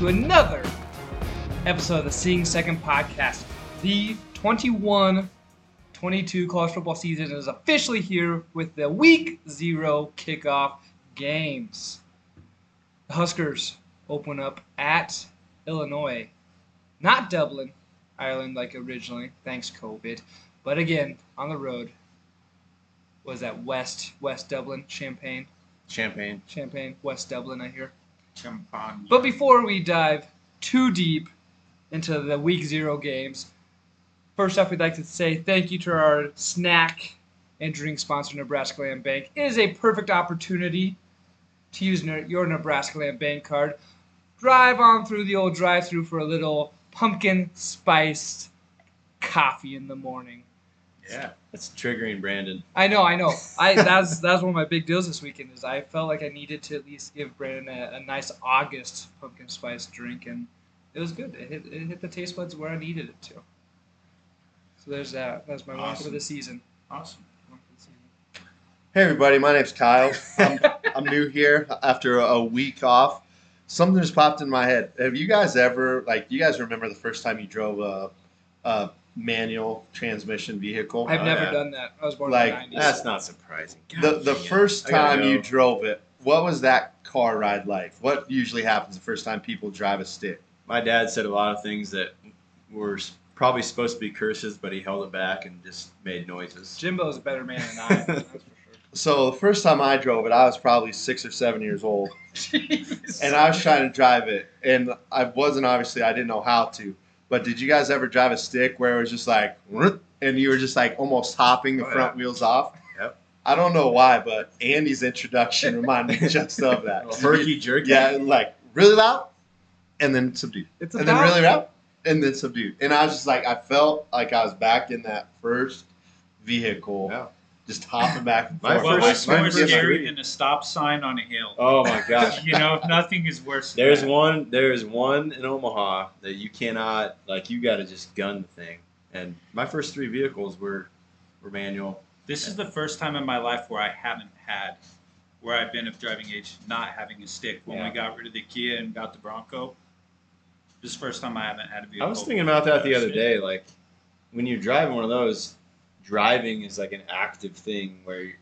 to another episode of the Seeing Second podcast. The 21 22 college football season is officially here with the week zero kickoff games. The Huskers open up at Illinois, not Dublin, Ireland like originally, thanks COVID, but again on the road. Was that West West Dublin, Champaign, Champaign. Champaign, West Dublin? I hear. But before we dive too deep into the week zero games, first off, we'd like to say thank you to our snack and drink sponsor, Nebraska Land Bank. It is a perfect opportunity to use your Nebraska Land Bank card. Drive on through the old drive through for a little pumpkin spiced coffee in the morning. Yeah, that's triggering Brandon. I know, I know. I that's that's one of my big deals this weekend is I felt like I needed to at least give Brandon a, a nice August pumpkin spice drink, and it was good. It hit, it hit the taste buds where I needed it to. So there's that. That's my one for the season. awesome. One for the season. Hey everybody, my name's Kyle. I'm, I'm new here after a, a week off. Something just popped in my head. Have you guys ever, like, Do you guys remember the first time you drove a, a manual transmission vehicle? I've Oh, never yeah. done that. I was born Like, in the 90s. That's not surprising. The, God the dang it. first I gotta time you drove it, what was that car ride like? What usually happens the first time people drive a stick? My dad said a lot of things that were probably supposed to be curses, but he held it back and just made noises. Jimbo's a better man than I am. That's for sure. So the first time I drove it, I was probably six or seven years old. Jeez. and I was trying to drive it, and I wasn't obviously I didn't know how to. But did you guys ever drive a stick where it was just like, and you were just like almost hopping the Oh, front wheels off? Yep. I don't know why, but Andy's introduction reminded me just of that. Herky jerky. Yeah, like really loud, and then subdued, it's and then really loud, and then subdued. And I was just like, I felt like I was back in that first vehicle, Yeah. Just hopping back and My forth. What first- was my more first scary three. than a stop sign on a hill? Oh my gosh. you know, nothing is worse. Than There's that. one. There's one in Omaha that you cannot like. You got to just gun the thing. And my first three vehicles were were manual. This is the first time in my life where I haven't had, where I've been of driving age, not having a stick. When Yeah. we got rid of the Kia and got the Bronco, this is the first time I haven't had a vehicle. I was thinking about that the other day. Like when you're driving one of those, driving is like an active thing where, and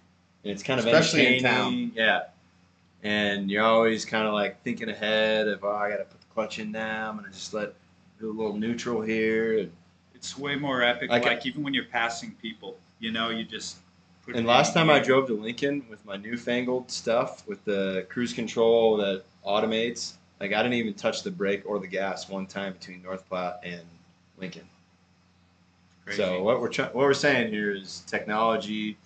it's kind of Especially in town. Yeah, and you're always kind of like thinking ahead of, oh, I got to put the clutch in now. I'm gonna just let do a little neutral here. And, It's way more epic. Like Like, a- even when you're passing people, you know, you just. Put and last time I drove to Lincoln with my newfangled stuff with the cruise control that automates, like I didn't even touch the brake or the gas one time between North Platte and Lincoln. Crazy. So what we're try- what we're saying here is technology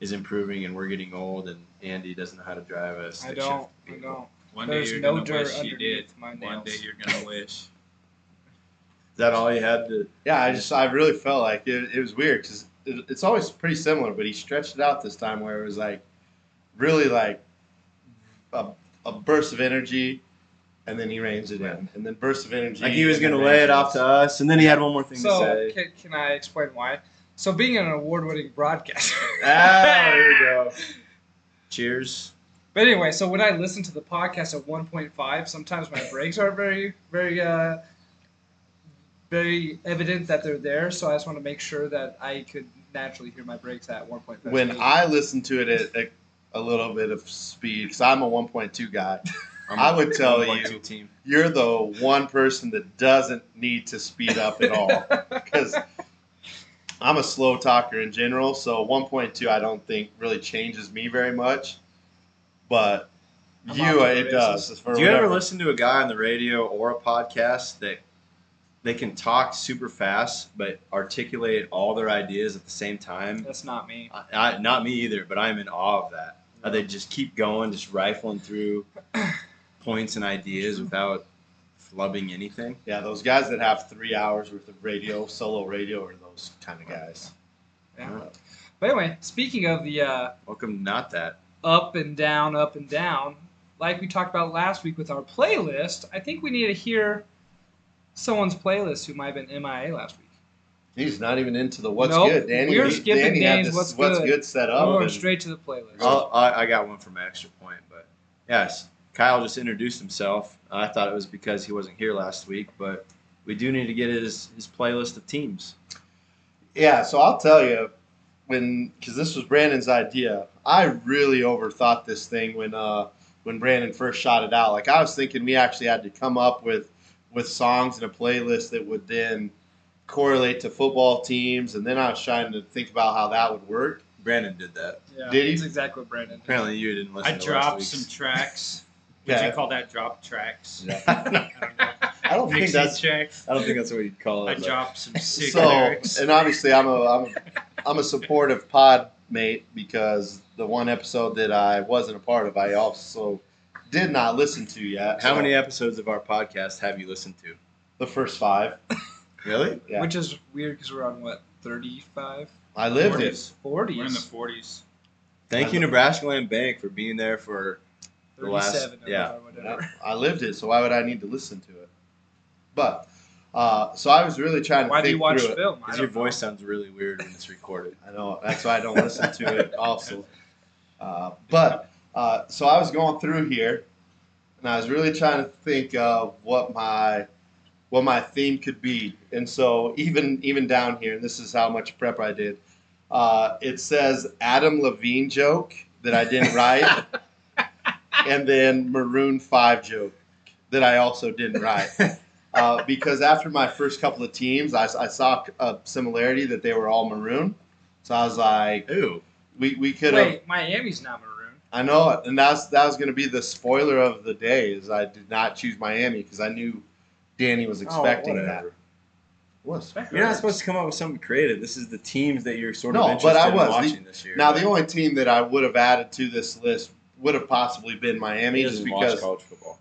is improving and we're getting old and Andy doesn't know how to drive a I stick don't. shift I don't. one There's day you're no gonna dirt wish you did. underneath my One day you're gonna wish. Is that all you had to? Yeah, I just I really felt like it, it was weird because it, it's always pretty similar, but he stretched it out this time where it was like really like a, a burst of energy, and then he reins it in, and then bursts of energy. Like he was gonna lay it off to us, and then he had one more thing So to say. can, can I explain why? So being an award-winning broadcaster. Ah, there you go. Cheers. But anyway, so when I listen to the podcast at 1.5, sometimes my brakes aren't very, very, uh, very evident that they're there. So I just want to make sure that I could naturally hear my brakes at 1.5. When speed. I listen to it at a, a little bit of speed, because I'm a 1.2 guy, I'm I a would tell you- team. you're the one person that doesn't need to speed up at all. Because I'm a slow talker in general, so 1.2 I don't think really changes me very much. But I'm you, it the does. Do you ever listen to a guy on the radio or a podcast that they can talk super fast but articulate all their ideas at the same time? That's not me. I, I, not me either, but I'm in awe of that. How they just keep going, just rifling through points and ideas without flubbing anything. Yeah, those guys that have three hours worth of radio, solo radio, are those kind of guys. Yeah. But anyway, speaking of the uh, Welcome, not that. up and down, up and down, like we talked about last week with our playlist, I think we need to hear someone's playlist who might have been MIA last week. He's not even into the what's Nope, good. Danny, we're skipping Danny had Danny's this what's good. set We're up. going and- straight to the playlist. I'll, I, I got one for my extra point, but yes, Kyle just introduced himself. I thought it was because he wasn't here last week, but we do need to get his his playlist of teams. Yeah, so I'll tell you when because this was Brandon's idea. I really overthought this thing when uh when Brandon first shot it out. Like I was thinking we actually had to come up with with songs and a playlist that would then correlate to football teams, and then I was trying to think about how that would work. Brandon did that. Yeah, Did he? That's exactly what Brandon did. Apparently, you didn't listen. I to dropped last some tracks. Would Yeah. you call that drop tracks? Yeah. I don't. I don't think that's tracks. I don't think that's what you'd call I it. but- dropped some sick so. lyrics. And obviously, I'm a I'm a, I'm a supportive pod mate because the one episode that I wasn't a part of, I also did not listen to yet. How So, many episodes of our podcast have you listened to? The first five. Really? Yeah. Which is weird because we're on what 35, I lived it. 40s. 40s, We're in the 40s. Thank you, Nebraska Land Bank, for being there for. The last- 37, yeah. whatever. I lived it, so why would I need to listen to it? But uh, so I was really trying to Why do think you watch through film? Because don't your voice sounds really weird when it's recorded. I know that's why I don't listen to it. Also, uh, but uh, so I was going through here, and I was really trying to think of what my what my theme could be. And so even even down here, and this is how much prep I did. Uh, it says Adam Levine joke that I didn't write, and then Maroon Five joke that I also didn't write. Uh, because after my first couple of teams, I, I saw a similarity that they were all maroon. So I was like, Ooh. we, we could have. Wait, Miami's not maroon. I know it, and that's that was going to be the spoiler of the day. Is I did not choose Miami because I knew Danny was expecting that. whatever. Was You're not supposed to come up with something creative. This is the teams that you're sort of No, interested but I in was. watching this year. now the only team that I would have added to this list would have possibly been Miami, just because.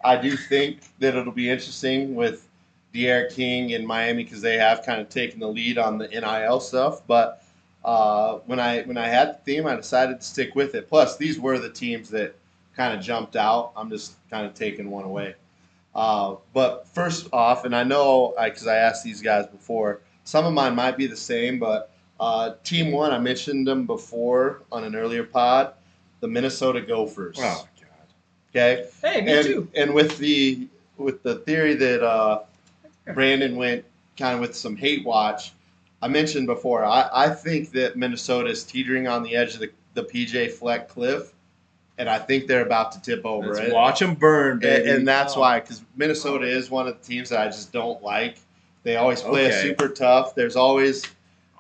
I do think that it'll be interesting with D'Eriq King in Miami because they have kind of taken the lead on the NIL stuff. But uh, when I when I had the theme, I decided to stick with it. Plus, these were the teams that kind of jumped out. I'm just kind of taking one away. Uh, but first off, and I know because I, asked these guys before, some of mine might be the same, but uh, team one, I mentioned them before on an earlier pod, the Minnesota Gophers. Oh God. Okay Hey, me and, too. And with the with the theory that uh, Brandon went kind of with some hate watch, I mentioned before. I, I think that Minnesota is teetering on the edge of the, the PJ Fleck cliff, and I think they're about to tip over. Let's And- watch them burn, and, baby. and that's Oh. why, because Minnesota is one of the teams that I just don't like. They always play Okay. a super tough. There's always Awesome.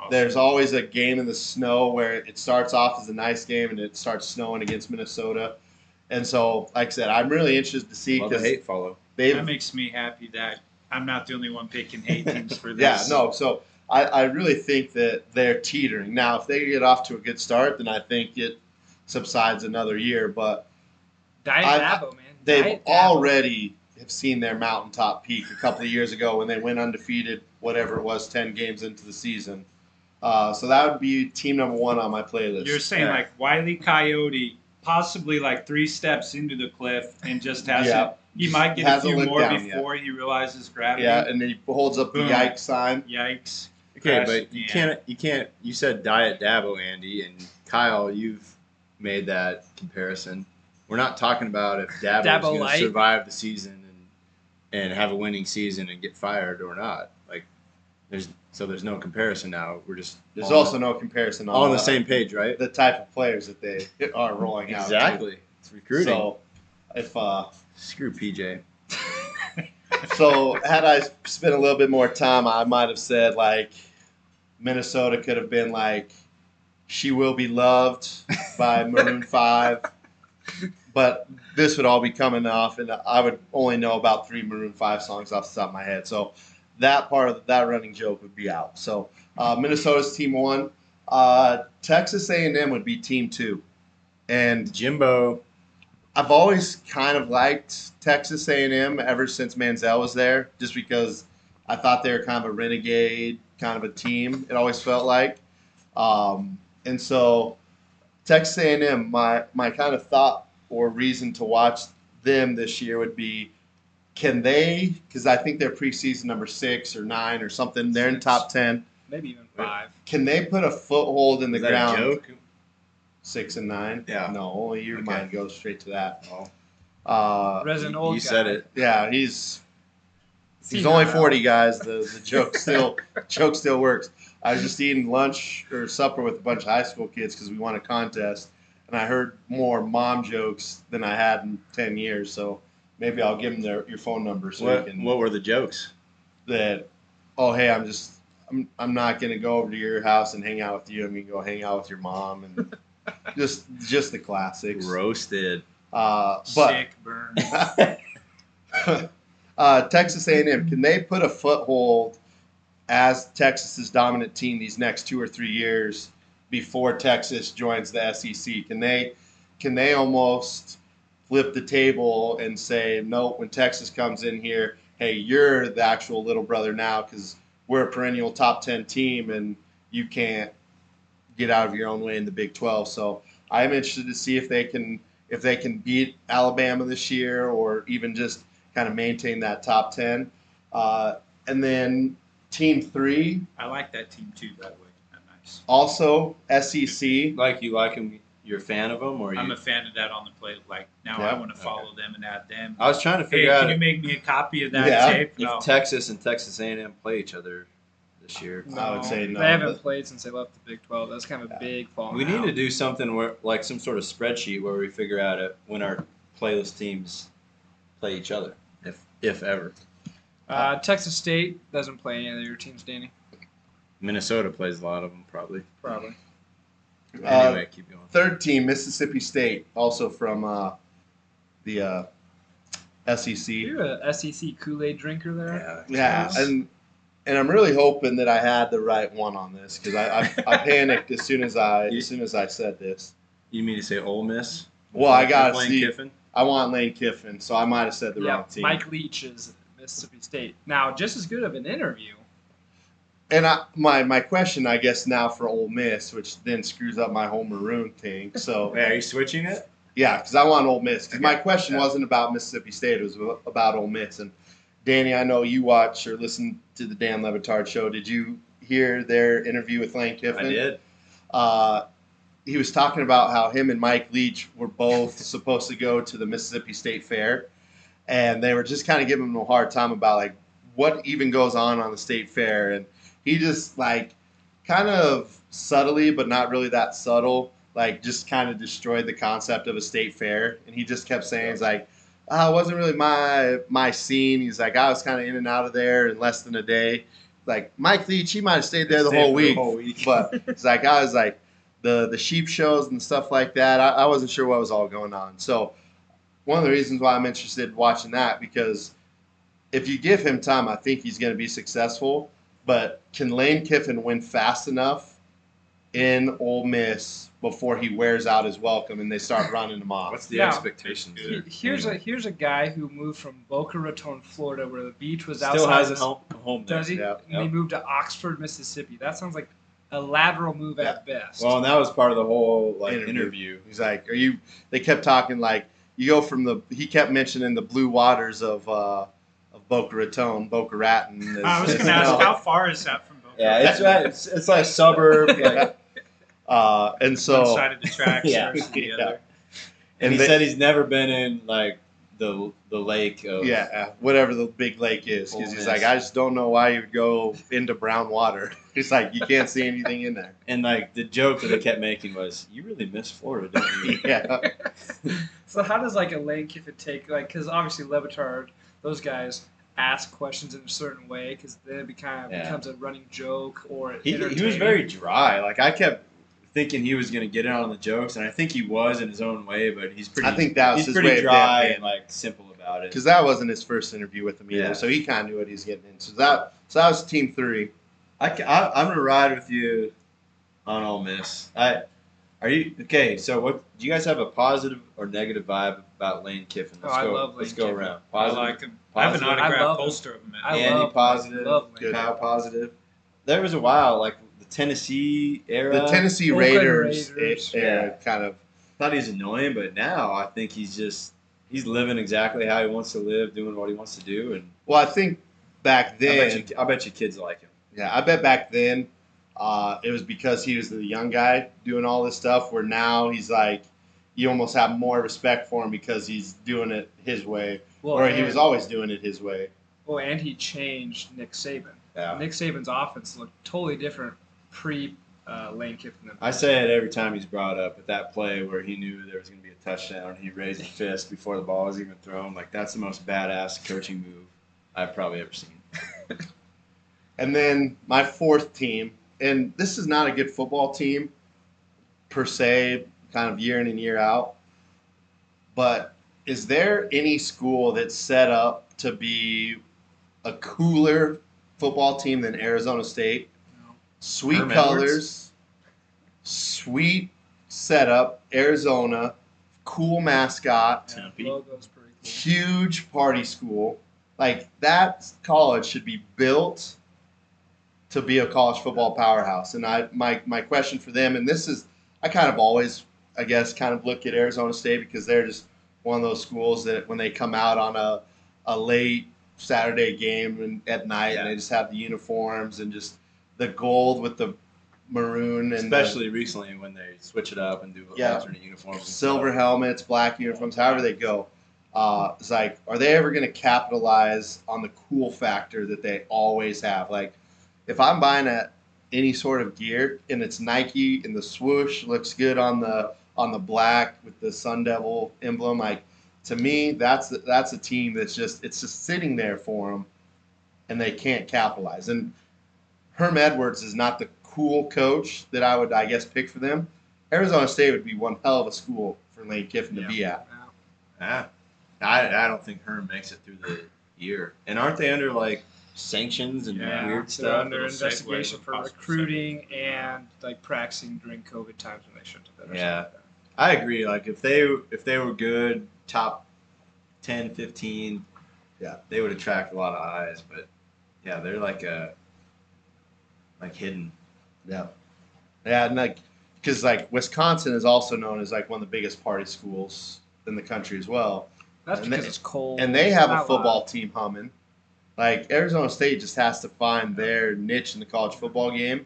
There's always a game in the snow where it starts off as a nice game and it starts snowing against Minnesota. And so, like I said, I'm really interested to see the because hate follow. they've that makes me happy that I'm not the only one picking hate teams for this. Yeah, no. So I, I really think that they're teetering. Now, if they get off to a good start, then I think it subsides another year. But Diet I- Dabo, man. they've Diet Dabo. already have seen their mountaintop peak a couple of years ago when they went undefeated, whatever it was, ten games into the season. Uh, so that would be team number one on my playlist. You're saying Yeah. like Wiley Coyote, possibly like three steps into the cliff and just hasn't. Yeah. He might get a Hasn't few looked more down yet. before he realizes gravity. yeah, and then he holds up the yikes sign. Yikes. Okay, Crash but you again. can't. You can't. You said Diet Dabo, Andy, and Kyle. You've made that comparison. We're not talking about if Dabo's Dabo going to survive the season and and have a winning season and get fired or not. Like, there's so there's no comparison now. We're just There's also no comparison on all on the same page, right? the type of players that they are rolling out. Exactly. It's recruiting. So if uh, Screw PJ. so had I spent a little bit more time, I might have said like Minnesota could have been like "She Will Be Loved" by Maroon Five, but this would all be coming off, and I would only know about three Maroon Five songs off the top of my head. So that part of that running joke would be out. So uh, Minnesota's team one, uh, Texas A&M would be team two, and Jimbo. I've always kind of liked Texas A&M ever since Manziel was there, just because I thought they were kind of a renegade kind of a team. It always felt like, um, and so Texas A&M. My my kind of thought or reason to watch them this year would be, can they? Because I think they're preseason number six or nine or something. They're in top ten. Maybe even five. Can they put a foothold in the Is that ground? a joke? Six and nine. Yeah. No, only your Okay. mind goes straight to that. Oh. Uh, Resident You- old you said it. yeah, he's he's Senile. only forty, guys. The the joke still joke still works. I was just eating lunch or supper with a bunch of high school kids because we won a contest, and I heard more mom jokes than I had in ten years. So maybe I'll give them their your phone number so What, you can what were the jokes? that. Oh, hey, I'm just I'm I'm not gonna go over to your house and hang out with you. I'm gonna go hang out with your mom and just just the classics. Roasted. Uh, but Sick burn. uh, Texas A&M, can they put a foothold as Texas's dominant team these next two or three years before Texas joins the SEC? Can they can they almost flip the table and say, no, when Texas comes in here, hey, you're the actual little brother now because we're a perennial top 10 team and you can't get out of your own way in the Big 12. So I'm interested to see if they can if they can beat Alabama this year or even just kind of maintain that top 10. Uh, and then team three, I like that team too, by the way. Nice. also E SEC. Like you like him? You're a fan of them, or? I'm a fan of that on the plate. Like now, Yeah. I want to follow them and add them. I was trying to Hey, figure can out you make me a copy of that Yeah. tape? if Texas and Texas A&M play each other this year. I would say no, They haven't but- played since they left the Big 12. That's kind of a Yeah. big fall. We need to do something where, like, some sort of spreadsheet where we figure out it when our playlist teams play each other, if if ever. Uh, Texas State doesn't play any of your teams, Danny. Minnesota plays a lot of them, probably. Probably. Uh, Anyway, keep going. Third team, Mississippi State, also from uh, the uh, SEC. You're a SEC Kool Aid drinker there. Yeah, Yes. and and I'm really hoping that I had the right one on this because I, I, I panicked as soon as I as soon as I said this. You mean to say Ole Miss? Well, I gotta Lane see. Kiffin. I want Lane Kiffin, so I might have said the yeah, wrong team. Mike Leach is Mississippi State. Now, just as good of an interview. And I, my my question, I guess, now for Ole Miss, which then screws up my whole maroon thing. So are you switching it? yeah, because I want Ole Miss. Because my question Yeah. wasn't about Mississippi State; it was about Ole Miss. And Danny, I know you watch or listen to the Dan Le Batard show. Did you hear their interview with Lane Kiffin? I did. uh, he was talking about how him and Mike Leach were both supposed to go to the Mississippi State Fair, and they were just kind of giving him a hard time about like what even goes on on the state fair, and he just like kind of subtly, but not really that subtle, like just kind of destroyed the concept of a state fair, and he just kept saying, "It's like." Oh, it wasn't really my my scene. He's like, I was kind of in and out of there in less than a day. Like Mike Leach, he might have stayed there the Stayed whole week, whole week. but it's like I was like the the sheep shows and stuff like that. I, I wasn't sure what was all going on. So one of the reasons why I'm interested in watching that because if you give him time, I think he's going to be successful. But can Lane Kiffin win fast enough in Ole Miss before he wears out his welcome and they start running him off? What's the Now, expectations? He- there? here's a here's a guy who moved from Boca Raton, Florida, where the beach was still outside. has a the- home, home. Does he? Yeah. And he moved to Oxford, Mississippi. That sounds like a lateral move at best. Well, and that was part of the whole like Interview. interview. He's like, "Are you?" They kept talking like you go from the. He kept mentioning the blue waters of uh, of Boca Raton, Boca Raton. I was going to as- ask, how far is that from Boca? Yeah, it's right. It's, it's like suburb. Like, Uh, and One so side of the tracks Yeah. versus the Yeah. other. and he they- said he's never been in like the the lake of yeah, whatever the big lake is, because he's like, I just don't know why you would go into brown water. He's like, you can't see anything in there. And like the joke that they kept making was, "You really miss Florida, don't you?" Yeah, So how does like a Lane it take like because obviously Le Batard, those guys ask questions in a certain way because then it kind of Yeah. becomes a running joke or He, he was very dry. Like I kept thinking he was going to get in on the jokes, and I think he was in his own way. But he's pretty. I think that was he's his pretty way dry being- and like simple about it. because that wasn't his first interview with him either, Yeah. so he kind of knew what he was getting into. So that so that was team three. I, ca- I am gonna ride with you on Ole Miss. I are you okay? So what do you guys have a positive or negative vibe about Lane Kiffin? Oh, Let's I go. love let's Lane go Kiffin. around. I like him. I have an Positive. I autographed him. poster of him. I Man. Andy love- positive. love Lane Good. Kyle positive. There was a while like the Tennessee era. The Tennessee Oakland Raiders, Raiders. era kind of I thought he's annoying, but now I think he's just he's living exactly how he wants to live, doing what he wants to do, and Well, I think back I then, bet you I bet you kids like him. yeah, I bet back then uh, it was because he was the young guy doing all this stuff. Where now he's like, you almost have more respect for him because he's doing it his way, Well, or and, he was always doing it his way. well, and he changed Nick Saban. Yeah. Nick Saban's offense looked totally different pre uh, Lane Kiffin. I say it every time he's brought up, but that play where he knew there was going to be a touchdown, he raised a fist before the ball was even thrown. Like that's the most badass coaching move I've probably ever seen. And then my fourth team, and this is not a good football team per se, kind of year in and year out. But is there any school that's set up to be a cooler football team than Arizona State? No. Sweet Herm colors, sweet setup, Arizona, cool mascot Yeah, cool. huge party school. Like that college should be built to be a college football powerhouse. And I my my question for them, and this is I kind of always I guess kind of look at Arizona State because they're just one of those schools that when they come out on a a late Saturday game and at night and they just have the uniforms and just the gold with the maroon and the- Especially recently when they switch it up and do Yeah. alternate uniforms. silver helmets, black uniforms, however they go. Uh, it's like, are they ever going to capitalize on the cool factor that they always have? Like, if I'm buying a, any sort of gear and it's Nike and the swoosh looks good on the on the black with the Sun Devil emblem, like to me, that's that's a team that's just it's just sitting there for them, and they can't capitalize. And Herm Edwards is not the cool coach that I would, I guess, pick for them. Arizona State would be one hell of a school for Lane Kiffin to be at. Now, Ah, I, I don't think Herm makes it through the year. And aren't they under like sanctions and Yeah. weird they're stuff? under investigation for possible recruiting and like practicing during COVID times when they shouldn't have been. Yeah. like I agree. Like if they if they were good, top 10, 15, Yeah. they would attract a lot of eyes. But yeah, they're like a like hidden. Yeah, yeah, and like because like Wisconsin is also known as like one of the biggest party schools in the country as well. That's And because they- it's cold. and they It's have a football loud. team humming. Like Arizona State just has to find their niche in the college football game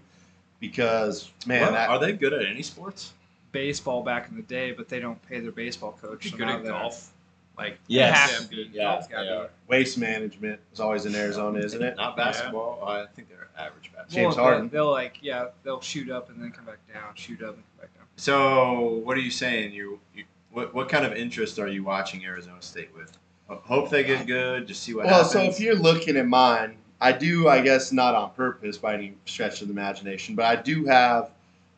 because man, Well, that, are they good at any sports? baseball back in the day, but they don't pay their baseball coach. So good at golf. Like Yes. yeah, have. Yeah, Golf's gotta they be. are. waste management is always in Arizona, isn't it? Not basketball. I think they're average basketball. James well, Harden. They'll like yeah, they'll shoot up and then come back down, shoot up and come back down. So what are you saying? You, you what what kind of interest are you watching Arizona State with? Ho- Hope they get good. Just see what happens. well, happens. so if you're looking at mine, I do, I guess, not on purpose by any stretch of the imagination, but I do have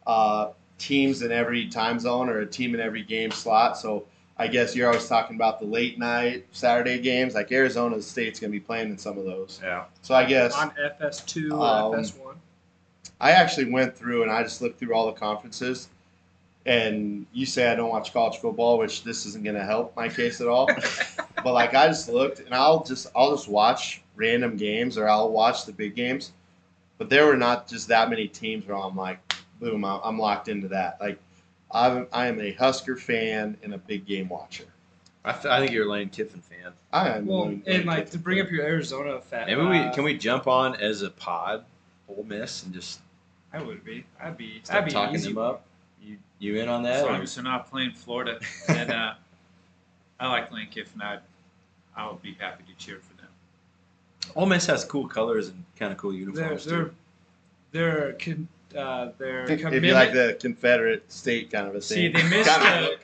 uh, teams in every time zone or a team in every game slot. So I guess you're always talking about the late night Saturday games. Like Arizona State's going to be playing in some of those. yeah. So I guess On FS2 Um, FS1. I actually went through and I just looked through all the conferences. And you say I don't watch college football, which this isn't going to help my case at all. but like I just looked and I'll just I'll just watch random games or I'll watch the big games. But there were not just that many teams where I'm like, boom, I'm I'm locked into that. Like I'm I am a Husker fan and a big game watcher. I, th- I think you're a Lane Kiffin fan. I am. Well, Lane- and Lane like Kiffin to bring fan. up your Arizona fat. Maybe we uh, can we jump on as a pod, Ole Miss, and just I would be. I'd be. start That'd be talking easy. them up. You you in on that? as or- as they're not playing Florida, then uh, I like Lane Kiffin. I I would be happy to cheer for them. Ole Miss has cool colors and kind of cool They're uniforms they're too. they're con, uh, their if commitment. you like the Confederate state kind of a thing. See, thing. they missed the,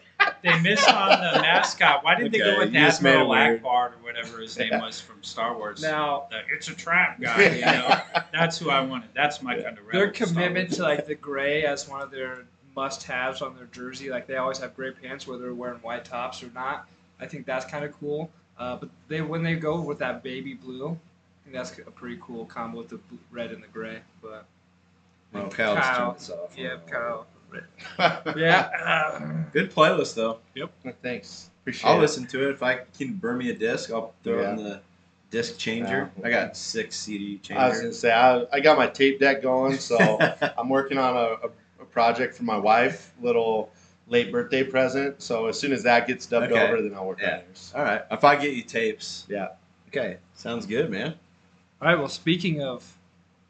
they missed on the mascot. Why didn't they go with you just made Admiral weird. Ackbar or whatever his name Yeah. was from Star Wars? now The, it's a trap guy. You know, that's who I wanted. That's my kind of their commitment to like the gray as one of their must-haves on their jersey. Like they always have gray pants, whether they're wearing white tops or not. I think that's kind of cool. Uh, but they when they go with that baby blue, I think that's a pretty cool combo with the bl- red and the gray. But Well, Kyle's Kyle. turned this off. yeah, Kyle. yeah. Yeah. Good playlist though. Yep. Thanks. Appreciate it. I'll it. listen to it if I can burn me a disc. I'll throw it in the disc changer. Yeah. I got six CD I was gonna say I, I got my tape deck going, so I'm working on a, a, a project for my wife, little late birthday present. So as soon as that gets dubbed Okay. over, then I'll work Yeah. on yours. All right. If I get you tapes. Yeah. Okay. Sounds good, man. All right. Well, speaking of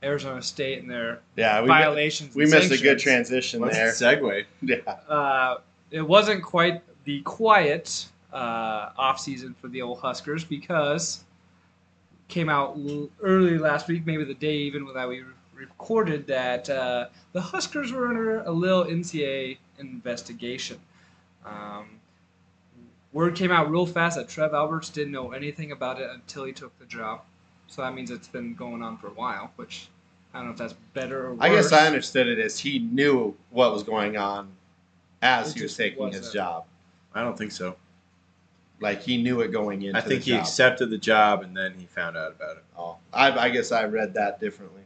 Arizona State and their Yeah, we, violations, we and missed a good transition What's there. the segue? Yeah, uh, it wasn't quite the quiet uh, off season for the old Huskers because came out l- early last week, maybe the day even that we recorded that uh, the Huskers were under a little NCAA investigation. Um, word came out real fast that Trev Alberts didn't know anything about it until he took the job. So that means it's been going on for a while, which I don't know if that's better or worse. I guess I understood it as he knew what was going on as It he was taking his wasn't. job. I don't think so. Like he knew it going in. I think the he job. accepted the job and then he found out about it. Oh, I, I guess I read that differently.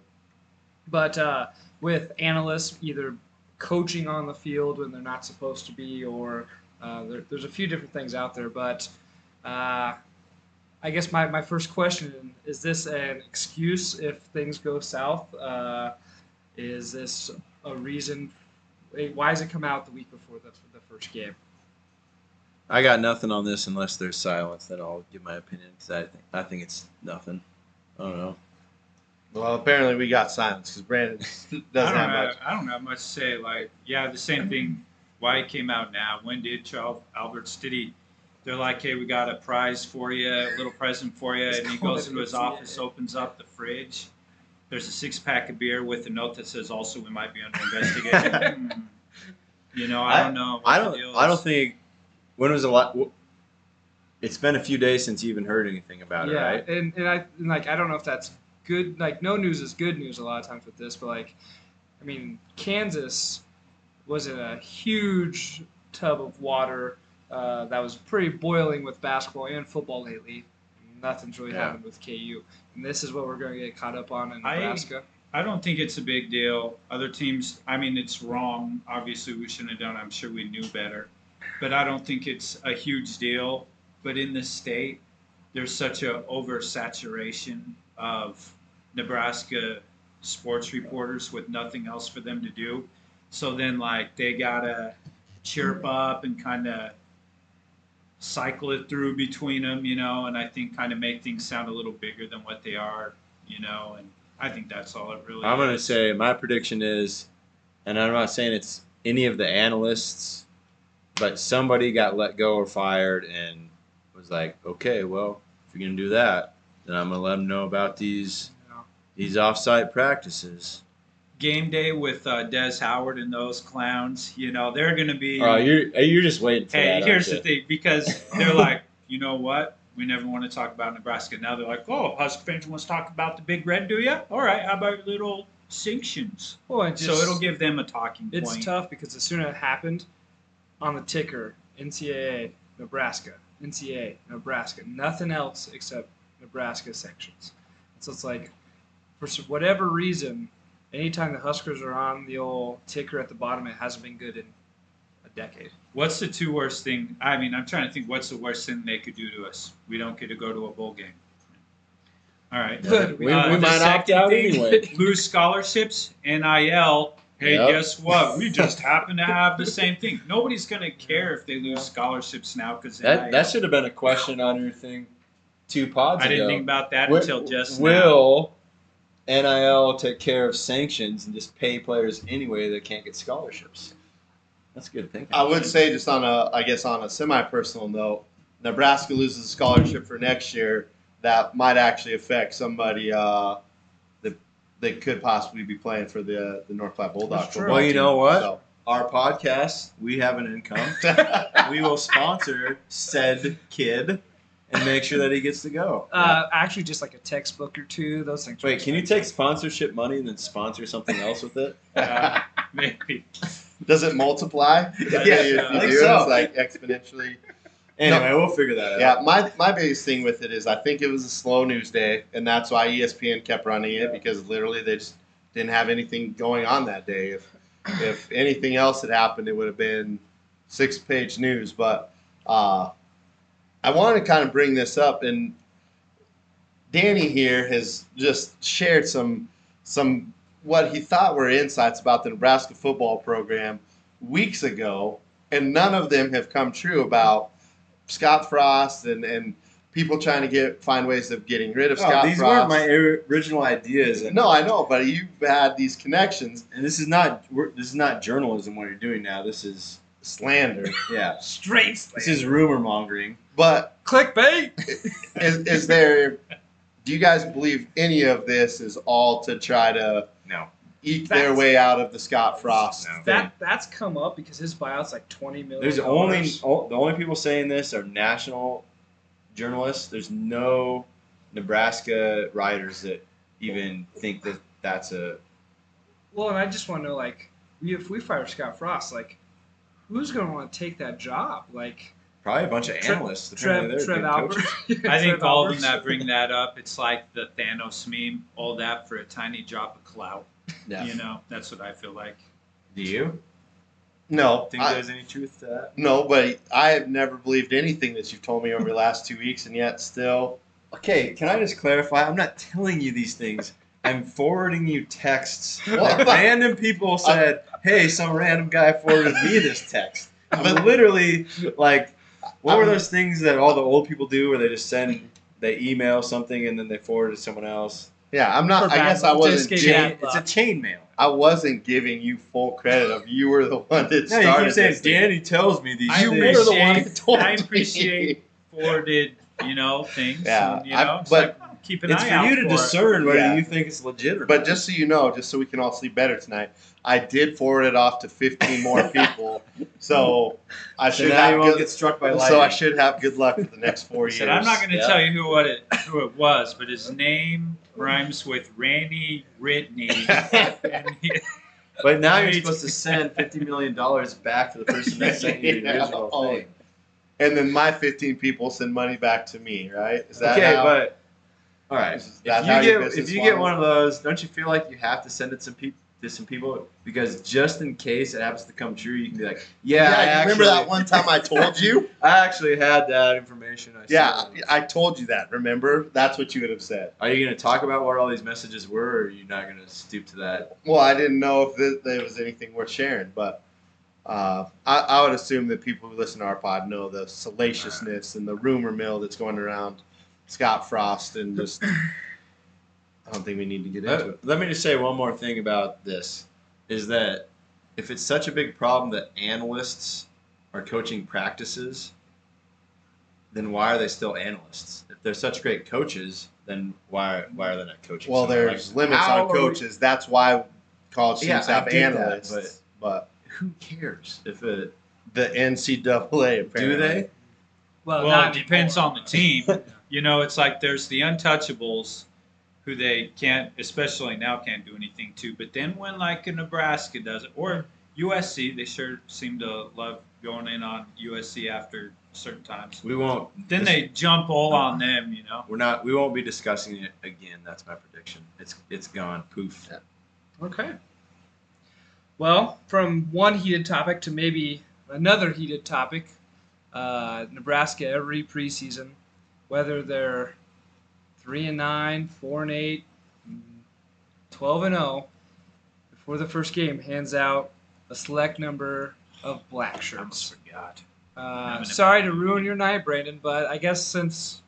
But uh, with analysts either coaching on the field when they're not supposed to be, or uh, there, there's a few different things out there. But uh, I guess my, my first question is this an excuse if things go south? Uh, is this a reason? Why does it come out the week before the, the first game? I got nothing on this unless there's silence. Then I'll give my opinion because I think I think it's nothing. I don't know. Well, apparently we got silence because Brandon doesn't have have, much. I don't have much to say. Like, yeah, the same thing. Why it came out now? When did Charles Alberts did he? They're like, hey, we got a prize for you, a little present for you, and he goes into his NCAA. office, opens up the fridge. There's a six pack of beer with a note that says, also we might be under investigation. You know, I, don't know. I don't. I don't think. When was the lot? It's been a few days since you even heard anything about it, yeah, right? and, and I and like I don't know if that's good. Like no news is good news a lot of times with this, but like, I mean, Kansas was in a huge tub of water uh, that was pretty boiling with basketball and football lately. Nothing's really Yeah. happened with KU, and this is what we're going to get caught up on in I- Nebraska. I don't think it's a big deal. Other teams, I mean, it's wrong. Obviously, we shouldn't have done. it. I'm sure we knew better, but I don't think it's a huge deal. But in the state, there's such a oversaturation of Nebraska sports reporters with nothing else for them to do. So then, like, they gotta chirp up and kind of cycle it through between them, you know, and I think kind of make things sound a little bigger than what they are, you know, and I think that's all it really I'm gonna say my prediction is, and I'm not saying it's any of the analysts, but somebody got let go or fired and was like, okay, well, if you're gonna do that, then I'm gonna let them know about these You know? these offsite practices. game day with uh, Des Howard and those clowns, you know, they're going to be. Oh, you're you're just waiting for hey, that. here's the aren't you? thing because they're like, you know what? We never want to talk about Nebraska. Now they're like, oh, Husker fans wants to talk about the Big Red, do you? All right, how about little sanctions? Well, it so just- it'll give them a talking It's point. tough because as soon as it happened, on the ticker, NCAA, Nebraska, NCAA, Nebraska, nothing else except Nebraska sections. So it's like, for whatever reason, anytime the Huskers are on the old ticker at the bottom, it hasn't been good in a decade. What's the two worst thing? I mean, I'm trying to think. What's the worst thing they could do to us? We don't get to go to a bowl game. All right. Good. We, Uh, we the might opt out thing- anyway. lose scholarships, NIL. Hey, Yep. guess what? We just happen to have the same thing. Nobody's gonna care if they lose scholarships now because That that should have been a question on your thing two pods I didn't ago. think about that Wi- until just now. Will NIL take care of sanctions and just pay players anyway that can't get scholarships? That's a good thinking. I would say just on a, I guess on a semi-personal note, Nebraska loses a scholarship for next year. That might actually affect somebody uh, that that could possibly be playing for the the North Platte Bulldog That's true. football Well, you team. know what? So- Our podcast, we have an income. we will sponsor said kid and make sure that he gets to go. Uh, actually, just like a textbook or two, those things. Wait, can you take sponsorship money and then sponsor something else with it? Uh, maybe. Does it multiply? Yeah, if you I think do, so. it's like exponentially. Anyway, we'll figure that out. Yeah, my, my biggest thing with it is I think it was a slow news day, and that's why ESPN kept running it because literally they just didn't have anything going on that day. If if anything else had happened, it would have been six page news. But uh, I want to kind of bring this up, and Danny here has just shared some some what he thought were insights about the Nebraska football program weeks ago, and none of them have come true about Scott Frost and, and people trying to get find ways of getting rid of Oh, Scott these Frost. weren't my original ideas. And, no, I know, but you've had these connections. and this is not this is not journalism. What you're doing now, this is slander. Yeah. Straight slander. This is rumor mongering. But clickbait. is, is there? Do you guys believe any of this is all to try to No. eke their way out of the Scott Frost No. thing? That that's come up because his buyout's like twenty million. There's only o- the only people saying this are national journalists. There's no Nebraska writers that even think that that's a Well, and I just want to know, like, if we fire Scott Frost, like, who's going to want to take that job? Like, probably a bunch of Tre- analysts. Trev, apparently they're Trev Albert. coaches. I think Trev all of them that bring that up, it's like the Thanos meme, all that for a tiny drop of clout. Yeah. You know, that's what I feel like. Do you No, think I- there's any truth to that? no, but I have never believed anything that you've told me over the last two weeks, and yet still, Okay, can I just clarify? I'm not telling you these things. I'm forwarding you texts Well, that random people said, "Hey, some random guy forwarded me this text." I'm But- literally like, what were those things that all the old people do, where they just send, they email something and then they forward it to someone else? yeah, I'm not. For I bad guess I wasn't. just gave gi- you Chain, it's a chain mail. I wasn't giving you full credit of you were the one that No, started. you keep saying this thing. Danny tells me these I You things. were the one appreciate- that told I me. appreciate forwarded, you know, things. Yeah, and, you I- know, it's but- like, keep an It's eye for out you to for discern whether Yeah. you think it's legit or But not. just so you know, just so we can all sleep better tonight, I did forward it off to 15 more people. So I so should now have good, get struck by lightning. so I should have good luck for the next four years. said, I'm not going to Yeah. tell you who what it who it was, but his name rhymes with Randy Ritney. and he, But now you're supposed to send fifty million dollars back to the person that sent you the Yeah. original thing. And then my 15 people send money back to me, right? Is that Okay, how- but all right. If you get if you get one of those, don't you feel like you have to send it some people to some people because just in case it happens to come true, you can be like, yeah, yeah, I actually, remember that one time I told you? I actually had that information. I yeah. I told you that. Remember? That's what you would have said. Are you going to talk about what all these messages were, or are you not going to stoop to that? Well, I didn't know if th- there was anything worth sharing, but uh, I, I would assume that people who listen to our pod know the salaciousness and the rumor mill that's going around Scott Frost and just. I don't think we need to get into it. Let, let me just say one more thing about this: is that if it's such a big problem that analysts are coaching practices, then why are they still analysts? If they're such great coaches, then why why are they not coaching? Well, someone? there's Like, limits on are we- coaches. That's why college Yeah, teams I have get that, analysts. but Who cares if it? the NCAA apparently. Do they? Well, well, not it depends on the team. You know, it's like there's the untouchables who they can't, especially now, can't do anything to. But then when like a Nebraska does it, or USC, they sure seem to love going in on USC after certain times. We won't. Then this- they jump all on them, you know. We're not. We won't be discussing it again. That's my prediction. It's it's gone. Poof. Okay. Well, from one heated topic to maybe another heated topic, uh, Nebraska every preseason, whether they're three and nine, four and eight, mm, 12 and zero, before the first game, hands out a select number of black shirts. I forgot. Uh, sorry to ruin your night, Brandon, but I guess since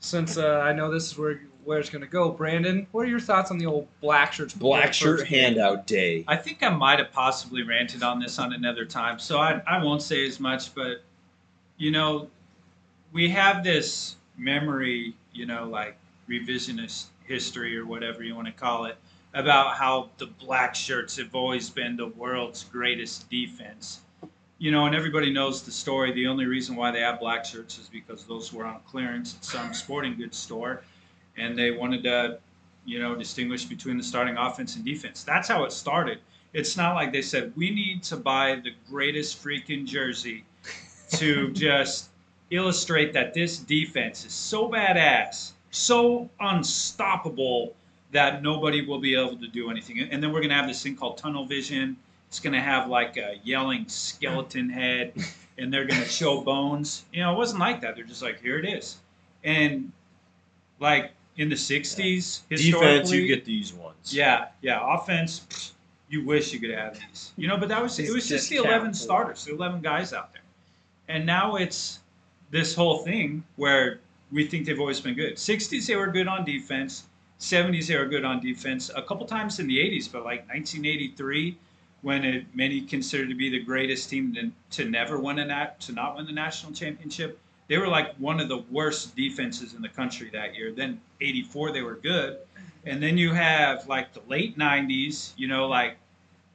since uh, I know this is where where it's gonna go, Brandon, what are your thoughts on the old black shirts? before the first game? day. I think I might have possibly ranted on this on another time, so I, I won't say as much, but you know, we have this memory, you know, like revisionist history or whatever you want to call it, about how the black shirts have always been the world's greatest defense. You know, and everybody knows the story. The only reason why they have black shirts is because those were on clearance at some sporting goods store, and they wanted to you know, distinguish between the starting offense and defense. That's how it started. It's not like they said, we need to buy the greatest freaking jersey to just illustrate that this defense is so badass, so unstoppable that nobody will be able to do anything. And then we're going to have this thing called tunnel vision. It's going to have like a yelling skeleton head, and they're going to show bones. You know, it wasn't like that. They're just like, here it is. And like in the 60s, Defense, historically, you get these ones. yeah, yeah. Offense, you wish you could have these. You know, but that was it was just the eleven starters, the eleven guys out there. And now it's this whole thing where we think they've always been good. Sixties they were good on defense. Seventies they were good on defense. A couple times in the eighties, but like nineteen eighty three when it, many consider to be the greatest team to, to never win a nat, to not win the national championship. They were like one of the worst defenses in the country that year. Then '84 they were good, and then you have like the late '90s. You know, like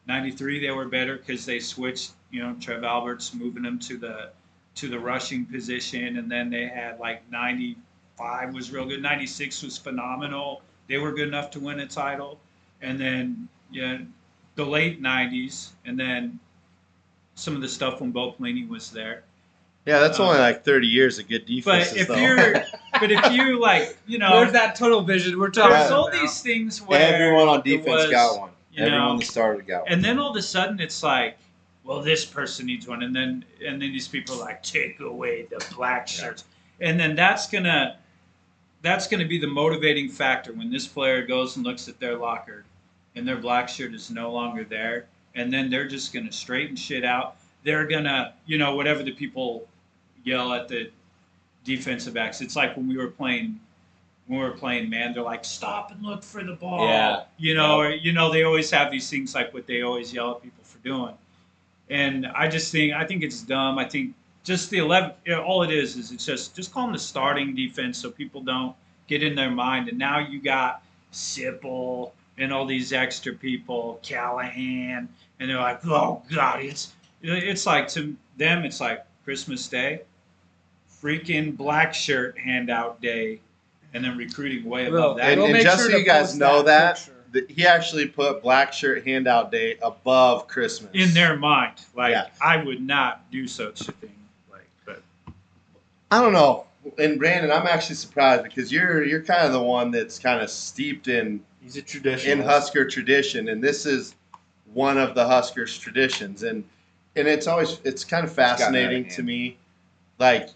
'93 they were better because they switched. You know, Trev Alberts moving them to the to the rushing position, and then they had like '95 was real good. '96 was phenomenal. They were good enough to win a title, and then yeah, the late '90s, and then some of the stuff when Bo Pelini was there. Yeah, that's Um, only like 30 years of good defense. But if you're, but if you like, you know, Where's that tunnel vision we're talking there's about? all these things where Everyone on defense was, got one. you Everyone know, that started got one. and then all of a sudden it's like, well, this person needs one, and then and then these people are like, take away the black shirts, and then that's gonna that's gonna be the motivating factor when this player goes and looks at their locker, and their black shirt is no longer there, and then they're just gonna straighten shit out. They're gonna, you know, whatever the people yell at the defensive backs. It's like when we were playing. When we were playing, man, they're like, "Stop and look for the ball." Yeah. You know, or you know, they always have these things like what they always yell at people for doing. And I just think I think it's dumb. I think just the eleven. You know, all it is is it's just just call them the starting defense so people don't get in their mind. And now you got Sipple and all these extra people, Callahan, and they're like, oh god, it's it's like to them it's like Christmas Day, freaking black shirt handout day, and then recruiting way above Well, that. And, We'll and make just sure so you guys know that that, picture. that he actually put Black Shirt Handout Day above Christmas. in their mind. Like Yeah. I would not do such a thing. Like, but I don't know. And Brandon, I'm actually surprised because you're you're kind of the one that's kind of steeped in He's a tradition. in Husker tradition, and this is one of the Huskers traditions, and and it's always it's kind of gotten out of fascinating to me. Like,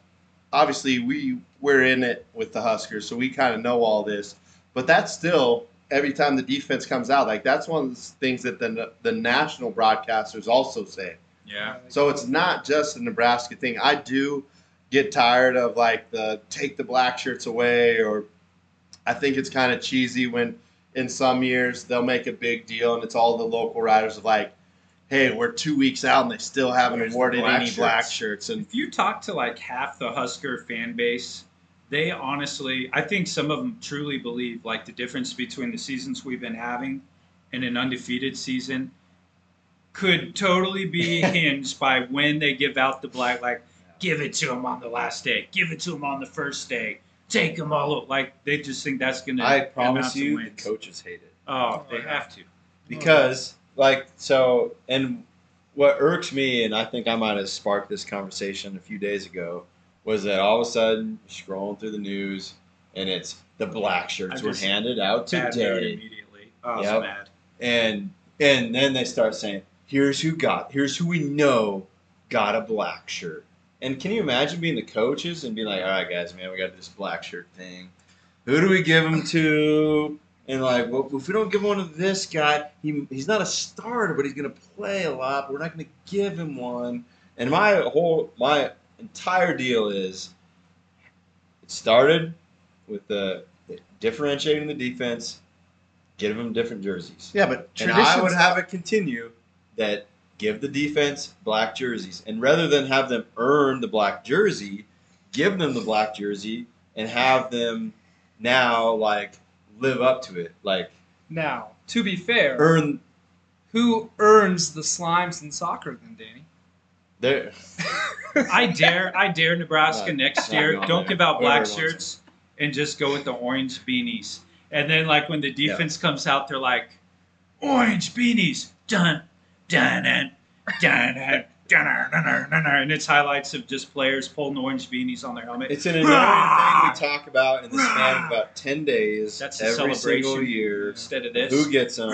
obviously we we're in it with the Huskers, so we kind of know all this, but that's still every time the defense comes out, like that's one of the things that the the national broadcasters also say. yeah, So it's not just a Nebraska thing. I do get tired of like the take the black shirts away, or I think it's kind of cheesy when in some years they'll make a big deal and it's all the local riders of like, hey, we're two weeks out and they still haven't awarded black any black shirts? shirts. And if you talk to like half the Husker fan base, they honestly, I think some of them truly believe like the difference between the seasons we've been having and an undefeated season could totally be hinged by when they give out the black. Like, give it to them on the last day, give it to them on the first day, take them all. o- Like they just think that's gonna. I promise you, the coaches hate it Oh, oh they Oh, yeah. have to. because, like, so, and what irks me, and I think I might have sparked this conversation a few days ago, was that all of a sudden scrolling through the news, and it's the black shirts were handed out today. immediately. Oh, Yep. mad. and and then they start saying, "Here's who got. Here's who we know got a black shirt." And can you imagine being the coaches and being like, "All right, guys, man, we got this black shirt thing. Who do we give them to?" And like, well, if we don't give one to this guy, he he's not a starter, but he's gonna play a lot. But we're not gonna give him one. And my whole my entire deal is, it started with the, the differentiating the defense, give them different jerseys. yeah, but And. I would have it continue that give the defense black jerseys. And rather than have them earn the black jersey, give them the black jersey and have them now like live up to it. Like Now, to be fair, earn who earns the slimes in soccer then, Danny? Their I dare, I dare Nebraska next year. Don't there. give out black Whoever shirts and just go with the orange beanies. And then, like when the defense comes out, they're like, "Orange beanies, dun, dun, dun, dun, dun, dun, dun, dun, dun, dun," and it's highlights of just players pulling orange beanies on their helmet. It's an annoying thing we talk about in the span of about ten days That's a every celebration single year. instead of this. Who gets them?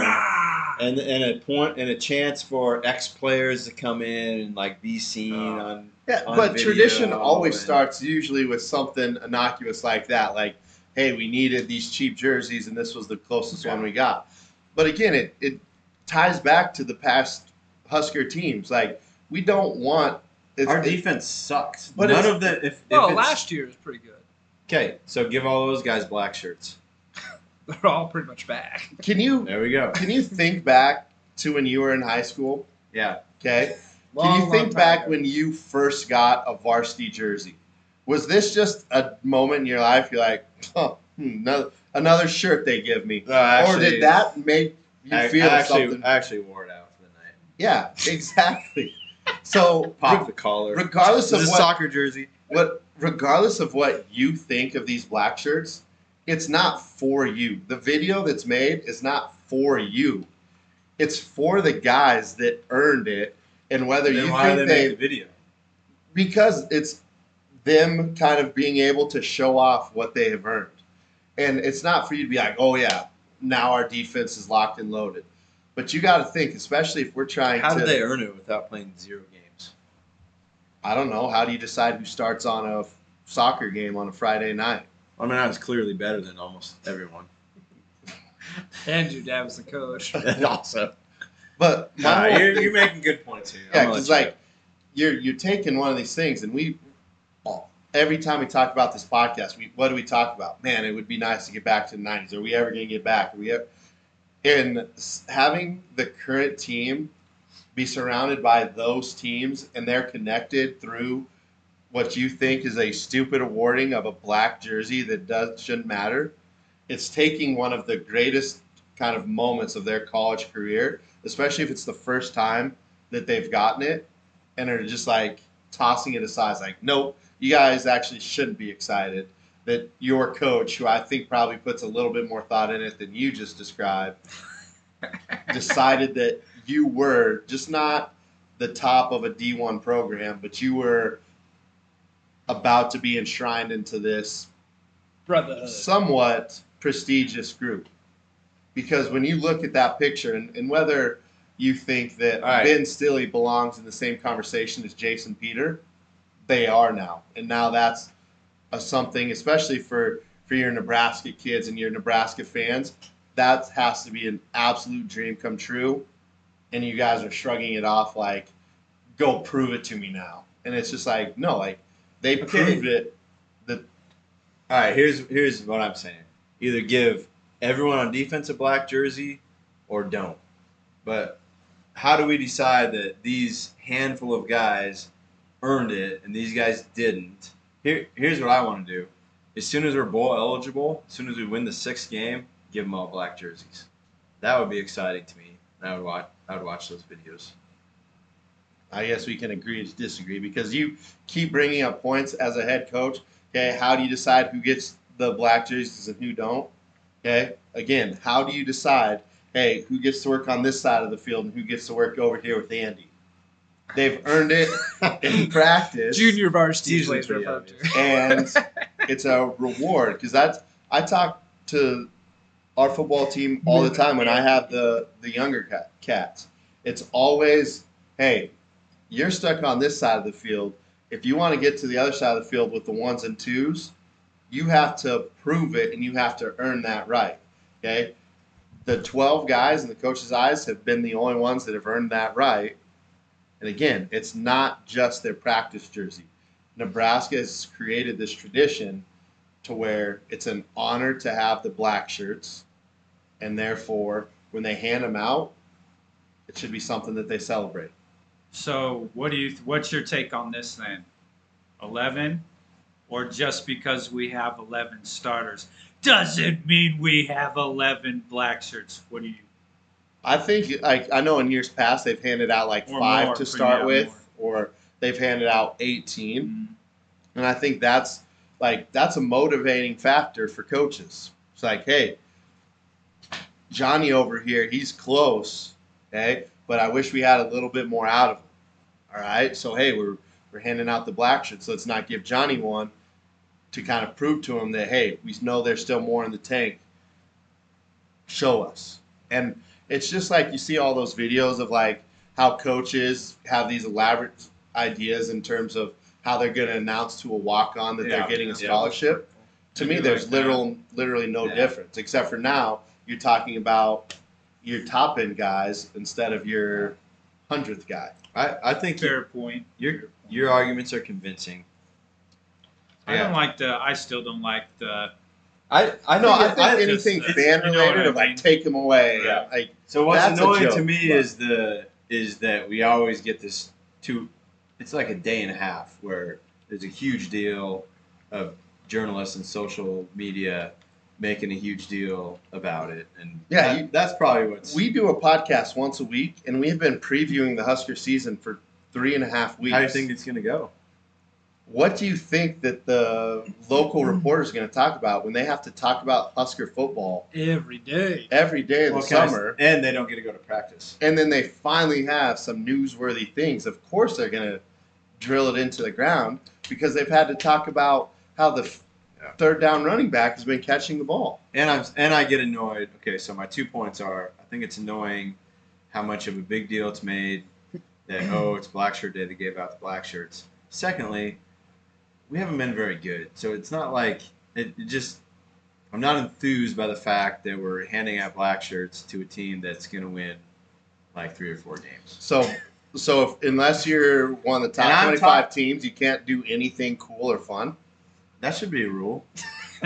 And and a point and a chance for ex players to come in and like be seen Oh. on Yeah, on but video tradition always and- starts usually with something innocuous like that. Like, hey, we needed these cheap jerseys, and this was the closest one we got. But again, it, it ties back to the past Husker teams. Like, we don't want. It's, Our it- defense sucks. But None it's- of the if, Well, if last year was pretty good. okay, so give all those guys black shirts. They're all pretty much back. Can you There we go. can you think back to when you were in high school? Yeah. Okay. Long, Can you think back ago. when you first got a varsity jersey? Was this just a moment in your life you're like, oh, hmm, another, another shirt they give me? No, actually, or did that make you I, feel I actually, something? I actually wore it out for the night. yeah, exactly. So Pop the collar. regardless of what, soccer jersey. what regardless of what you think of these black shirts, it's not for you. The video that's made is not for you. It's for the guys that earned it, and whether Then you why think they they make the video? because it's them kind of being able to show off what they have earned. And it's not for you to be like, oh yeah, now our defense is locked and loaded. But you got to think, especially if we're trying How to. did they earn it without playing zero games? I don't know. How do you decide who starts on a soccer game on a Friday night? I mean, I was clearly better than almost everyone. And your dad was the coach. and also, But my nah, whole you're, thing- you're making good points here. Yeah, I'm gonna because let you like you're you're taking one of these things, and we every time we talk about this podcast, we what do we talk about? Man, it would be nice to get back to the '90s. Are we ever going to get back? Are we ever? And s- having the current team be surrounded by those teams, and they're connected through what you think is a stupid awarding of a black jersey that does shouldn't matter. It's taking one of the greatest kind of moments of their college career, especially if it's the first time that they've gotten it and are just like tossing it aside. It's like, nope, you guys actually shouldn't be excited that your coach, who I think probably puts a little bit more thought in it than you just described, decided that you were just not the top of a D1 program, but you were about to be enshrined into this Brotherhood. somewhat prestigious group. Because when you look at that picture, and, and whether you think that All right. Ben Stille belongs in the same conversation as Jason Peter, they are now. And now that's a something, especially for, for your Nebraska kids and your Nebraska fans, that has to be an absolute dream come true. And you guys are shrugging it off like, go prove it to me now. And it's just like, no, like, they proved it. That All right, here's here's what I'm saying. Either give everyone on defense a black jersey, or don't. But how do we decide that these handful of guys earned it and these guys didn't? Here, here's what I want to do. As soon as we're bowl eligible, as soon as we win the sixth game, give them all black jerseys. That would be exciting to me. And I would watch. I would watch those videos. I guess we can agree to disagree because you keep bringing up points as a head coach. Okay, how do you decide who gets the black jerseys and who don't? Okay, again, how do you decide? Hey, who gets to work on this side of the field and who gets to work over here with Andy? They've earned it in practice, Junior varsity It's plays pretty referred to. and it's a reward because that's I talk to our football team all the time when I have the the younger cat, cats. It's always, hey, you're stuck on this side of the field. If you want to get to the other side of the field with the ones and twos, you have to prove it and you have to earn that right. Okay, the twelve guys in the coach's eyes have been the only ones that have earned that right. And again, it's not just their practice jersey. Nebraska has created this tradition to where it's an honor to have the black shirts, and therefore, when they hand them out, it should be something that they celebrate. So, what do you? What's your take on this then? Eleven, or just because we have eleven starters doesn't mean we have eleven black shirts? What do you? I think, like I know in years past, they've handed out like Or five more, to start yeah, with, or they've handed out 18. Mm-hmm. And I think that's like that's a motivating factor for coaches. It's like, hey, Johnny over here, he's close, okay, but I wish we had a little bit more out of him. All right, so hey, we're we're handing out the black shirts. Let's not give Johnny one to kind of prove to him that hey, we know there's still more in the tank. Show us, and it's just like you see all those videos of like how coaches have these elaborate ideas in terms of how they're going to announce to a walk on that Yeah, they're getting a yeah. scholarship. To me, there's like literal, literally no Yeah. difference except for now you're talking about your top end guys instead of your hundredth guy. I, I think Fair point. your your arguments are convincing. I don't like the. I still don't like the I I know. I think I, anything just- fan you know related I of like mean. take them away. Yeah. Like So what's That's a annoying to me but- is the is that we always get this two. It's like a day and a half where there's a huge deal of journalists and social media making a huge deal about it, and Yeah, that- you- that's probably what's we do a podcast once a week, and we have been previewing the Husker season for three and a half weeks. How do you think it's gonna go? What do you think that the local hmm. reporters are going to talk about when they have to talk about Husker football Every day. every day of Well, the can I s- summer? and they don't get to go to practice. and then they finally have some newsworthy things. Of course, they're going to drill it into the ground because they've had to talk about how the Yeah. third down running back has been catching the ball. And I'm and I get annoyed. Okay, so my two points are: I think it's annoying how much of a big deal it's made that oh it's Black Shirt Day they gave out the black shirts. Secondly, we haven't been very good, so it's not like it, it just. I'm not enthused by the fact that we're handing out black shirts to a team that's going to win like three or four games. So, so if, unless you're one of the And top I'm 25 talk- teams, you can't do anything cool or fun. That should be a rule.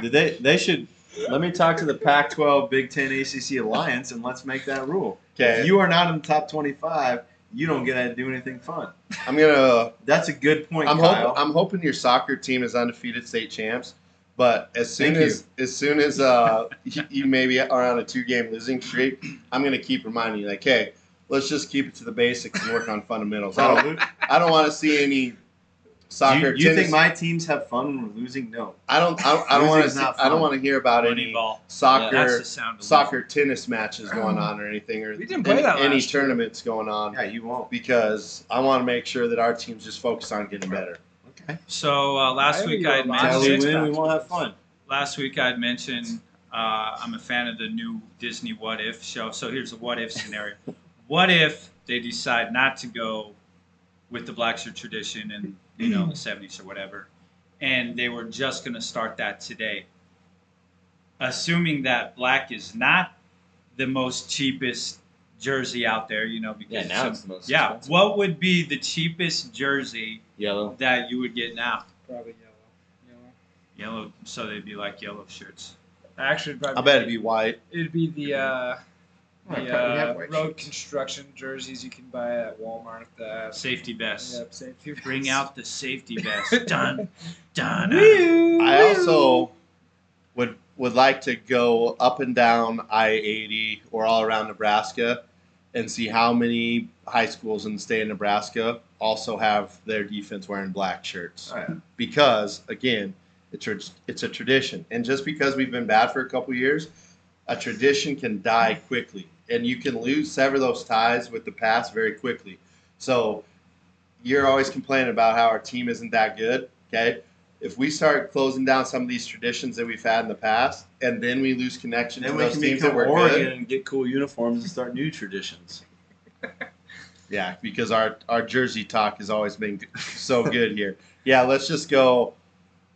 Did they? They should. Let me talk to the Pac-12, Big Ten, ACC alliance, and let's make that rule. Okay, If you are not in the top 25, you don't get to do anything fun. I'm gonna. That's a good point, I'm Kyle. hoping. I'm hoping your soccer team is undefeated state champs. But as soon Thank as as soon as uh, you, you maybe are on a two game losing streak, I'm gonna keep reminding you like, hey, let's just keep it to the basics and work on fundamentals. I don't I don't want to see any soccer. you, you think my teams have fun when we're losing? No. I don't. I, don't- I don't want to. I don't want to hear about any Moneyball. soccer That's the sound soccer tennis matches going on or anything or We didn't play any, that any last year. tournaments going on Yeah, you won't. because I want to make sure that our teams just focus on getting better. Okay. So uh, last I week I you're had a lot Until of we mentioned. win, we won't have fun. Last week I had mentioned uh, I'm a fan of the new Disney What If show. So here's a what if scenario. what if they decide not to go with the black shirt tradition and you know the 70s or whatever, and they were just going to start that today? Assuming that black is not the most cheapest jersey out there, you know, because Yeah, now some- it's the most yeah. expensive. What would be the cheapest jersey Yellow. that you would get now? Probably yellow. Yellow. Yellow, so they'd be like yellow shirts. Actually, probably I bet it'd be white. it'd be the uh, Yeah, the uh, road construction jerseys you can buy at Walmart. That Safety vest. yep, safety Bring out the safety vest. done. Done. I also would would like to go up and down I eighty or all around Nebraska and see how many high schools in the state of Nebraska also have their defense wearing black shirts. Oh, yeah. Because again, it's a, it's a tradition, and just because we've been bad for a couple years, a tradition can die quickly, and you can lose sever those ties with the past very quickly. So you're always complaining about how our team isn't that good. Okay, if we start closing down some of these traditions that we've had in the past, and then we lose connection Then to we those can teams that were Oregon good. and get cool uniforms and start new traditions. Yeah, because our our jersey talk has always been so good here. Yeah, let's just go.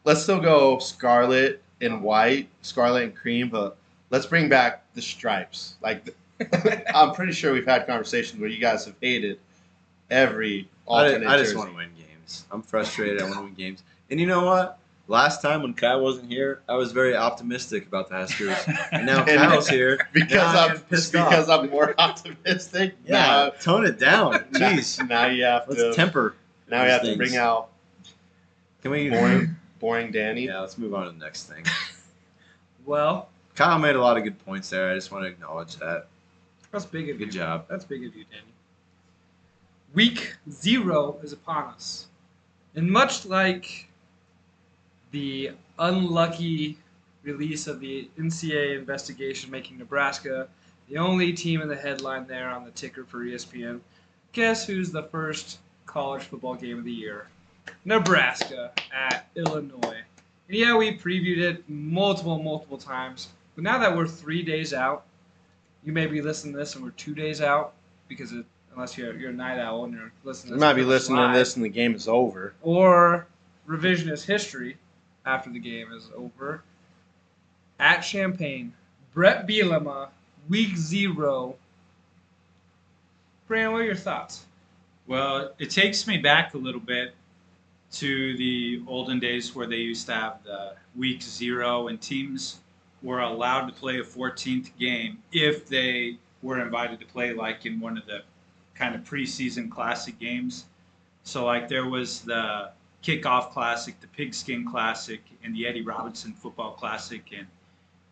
Let's still go scarlet and white, scarlet and cream, but let's bring back the stripes. Like, I'm pretty sure we've had conversations where you guys have hated every I, alternate I just jersey. want to win games. I'm frustrated. I want to win games. And you know what? Last time when Kyle wasn't here, I was very optimistic about the Huskers. And now And- Kyle's here. because now I'm pissed because off. I'm more optimistic. Yeah, tone it down. Jeez. now you have Let's to temper. now you have to bring out Can we? boring boring Danny. Yeah, let's move on to the next thing. Well, Kyle made a lot of good points there. I just want to acknowledge that. that's big of you. Good job. That's big of you, Danny. Week zero is upon us. And much like the unlucky release of the NCAA investigation making Nebraska the only team in the headline there on the ticker for ESPN, guess who's the first college football game of the year? Nebraska at Illinois. And yeah, we previewed it multiple, multiple times. But now that we're three days out, you may be listening to this and we're two days out because it, unless you're, you're a night owl and you're listening. You might be this listening to this and the game is over. or revisionist history after the game is over. At Champaign, Bret Bielema, week zero. Brandon, what are your thoughts? Well, it takes me back a little bit to the olden days where they used to have the week zero and teams were allowed to play a 14th game if they were invited to play like in one of the kind of preseason classic games. So like there was the kickoff classic, the pigskin classic, and the Eddie Robinson football classic, and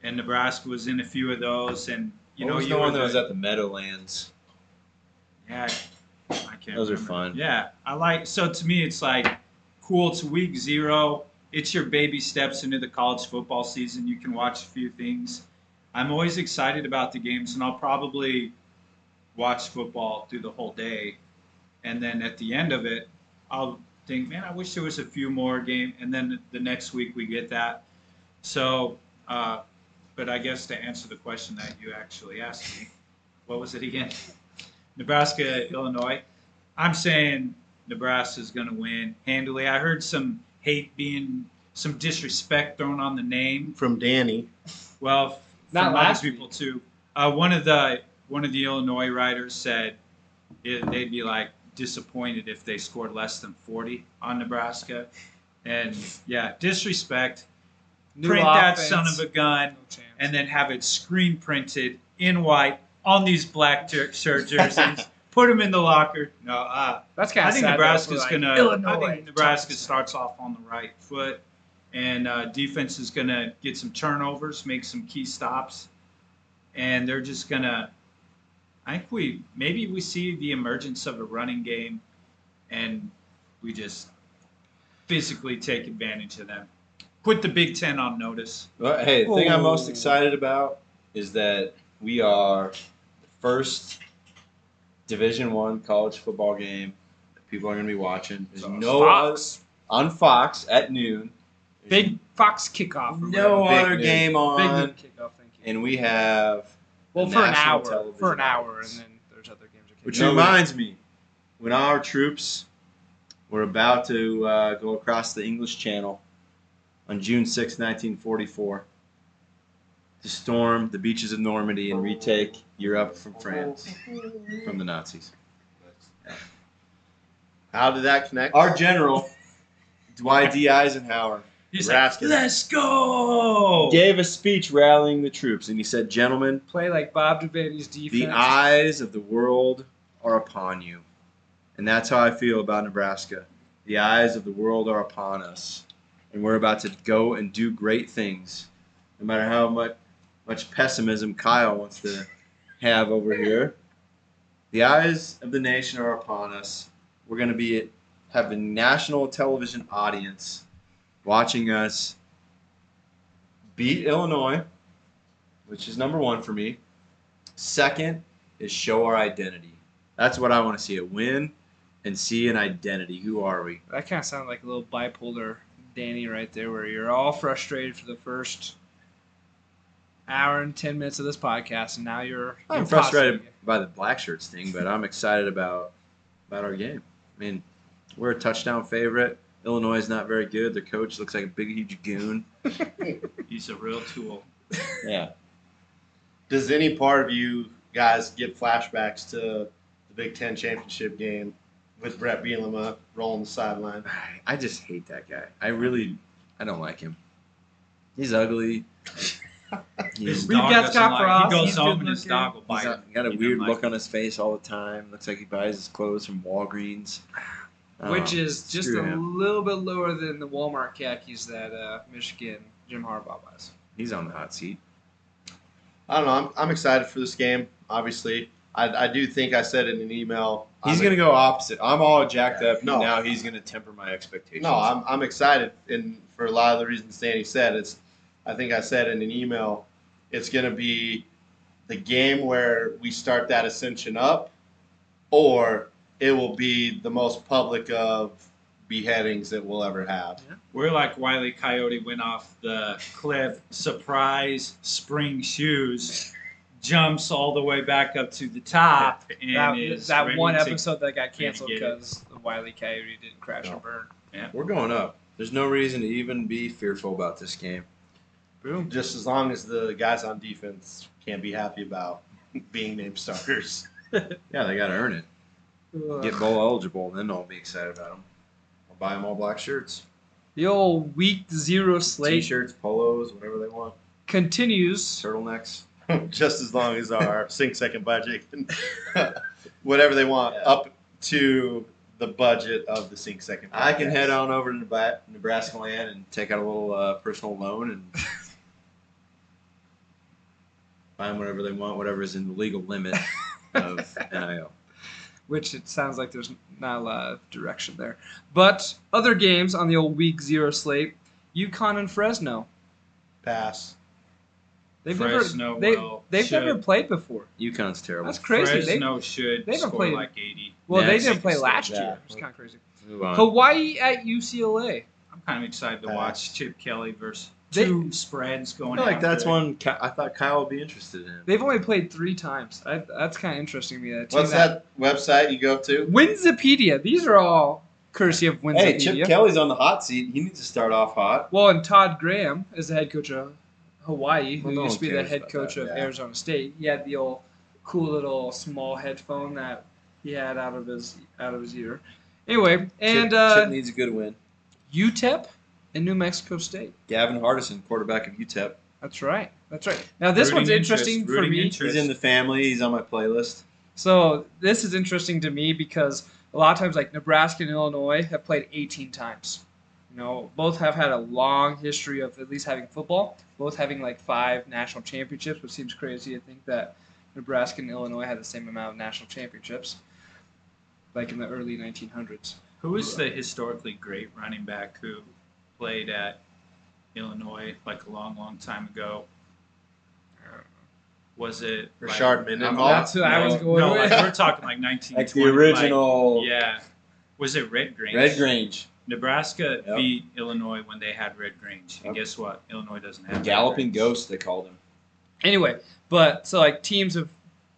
and Nebraska was in a few of those, and you what know was you the one that was at the Meadowlands? yeah, I can't. Those are fun. Yeah, I like. So to me, it's like cool. It's week zero. It's your baby steps into the college football season. You can watch a few things. I'm always excited about the games, and I'll probably watch football through the whole day. And then at the end of it, I'll think, man, I wish there was a few more game. And then the next week we get that. So, uh, but I guess to answer the question that you actually asked me, what was it again? Nebraska, Illinois. I'm saying Nebraska's going to win handily. I heard some hate being, some disrespect thrown on the name. From Danny. Well, Not from last other people too. Uh, one of the one of the Illinois writers said it, they'd be like disappointed if they scored less than 40 on Nebraska. And yeah, disrespect. New Print that son of a gun No and then have it screen printed in white on these black jer- shirt jerseys. Put them in the locker. No, uh, that's kind of. I think Nebraska's like, gonna. Illinois. I think Nebraska starts off on the right foot, and uh, defense is gonna get some turnovers, make some key stops, and they're just gonna. I think we maybe we see the emergence of a running game, and we just physically take advantage of them. Put the Big Ten on notice. Well, hey, the thing I'm most Oh. excited about is that we are the first Division One college football game that people are going to be watching. There's So, no Fox. other, on Fox at noon. There's Big Fox kickoff. no whatever. other Big game Big on, noon kickoff. Thank you. and we have well, for an hour. For an hour, and then there's other games. that Which kick reminds me, when our troops were about to uh, go across the English Channel on June 6, 1944, to storm the beaches of Normandy and retake Europe from France, from the Nazis. How did that connect? Our general, Dwight D. Eisenhower, He's Nebraska. like, "Let's go!" gave a speech rallying the troops, and he said, Gentlemen, play like Bob Devaney's defense. the eyes of the world are upon you. And that's how I feel about Nebraska. The eyes of the world are upon us. And we're about to go and do great things. No matter how much, much pessimism Kyle wants to have over here. The eyes of the nation are upon us. We're going to be have a national television audience watching us beat Illinois, which is number one for me. Second is show our identity. That's what I want to see a win and see an identity. Who are we? That kind of sounded like a little bipolar Danny right there, where you're all frustrated for the first hour and ten minutes of this podcast, and now you're. I'm frustrated positive. by the black shirts thing, but I'm excited about about our game. I mean, we're a touchdown favorite. Illinois is not very good. Their coach looks like a big, huge goon. He's a real tool. Yeah. Does any part of you guys get flashbacks to the Big Ten championship game with Bret Bielema rolling the sideline? I just hate that guy. I really, I don't like him. He's ugly. He's, His We've dog got doesn't Scott like- Frost, He goes home good and his looking. dog will he's bite got, him. got a He weird don't look on his face all the time. Looks like he buys his clothes from Walgreens. Which Um, is just screw a him. little bit lower than the Walmart khakis that uh, Michigan Jim Harbaugh buys. He's on the hot seat. I don't know. I'm, I'm excited for this game. Obviously, I, I do think I said in an email. He's I'm- gonna go opposite. I'm all jacked up. No. and now he's gonna temper my expectations. No, I'm, I'm excited, and for a lot of the reasons Danny said, it's. I think I said in an email, it's going to be the game where we start that ascension up, or it will be the most public of beheadings that we'll ever have. We're like Wiley Coyote went off the cliff, surprise spring shoes, jumps all the way back up to the top, and That, is that one episode that got canceled because the Wiley Coyote didn't crash No. and burn. We're going up. There's no reason to even be fearful about this game. Boom. Just as long as the guys on defense can't be happy about being named starters. Yeah, they got to earn it. Get bowl eligible, then I'll be excited about them. I'll buy them all black shirts, The old week zero slate t-shirts, polos, whatever they want, continues. turtlenecks. just as long as our sync second budget can whatever they want Yeah. up to the budget of the sync second. I can head on over to Nebraska land and take out a little uh, personal loan and buy them whatever they want, whatever is in the legal limit of NIL. which it sounds like there's not a lot of direction there. But other games on the old week zero slate, UConn and Fresno. pass. They've Fresno never they, will- they've should. never played before. UConn's terrible. That's crazy. They, Fresno should they haven't score played- like 80. well, Next. they didn't play last Yeah. year. It's kind of crazy. Hawaii at UCLA. I'm kind of excited to watch Chip Kelly versus They- two spreads going on. I feel like out that's there. one I thought Kyle would be interested in. They've only played three times. I, that's kind of interesting to me. That team What's that website you go to? Winsipedia. These are all courtesy of Winsipedia. Hey, Chip Kelly's on the hot seat. He needs to start off hot. Well, and Todd Graham is the head coach of Hawaii, who Well, no used to be the head coach that, of yeah. Arizona State. He had the old cool little small headphone that he had out of his out of his ear. Anyway, and Chip, uh, Chip needs a good win. UTEP and New Mexico State. Gavin Hardison, quarterback of UTEP. That's right. That's right. Now this Rooting one's interest, interesting for rooting me. interest. He's in the family. He's on my playlist. So this is interesting to me because a lot of times, like Nebraska and Illinois, have played 18 times. You know, both have had a long history of at least having football. Both having like five national championships, which seems crazy to think that Nebraska and Illinois had the same amount of national championships, like in the early 1900s. Who is the historically great running back who played at Illinois like a long, long time ago? Uh, was it like- Rashard Mendenhall. That's who I was going no, with. like we're talking like 1920. Like the original like- yeah. Was it Red Grange? Red Grange. Nebraska Yep. beat Illinois when they had Red Grange. And Yep. guess what? Illinois doesn't have Red Galloping Grange. Ghost, they called him. Anyway, but so like teams have,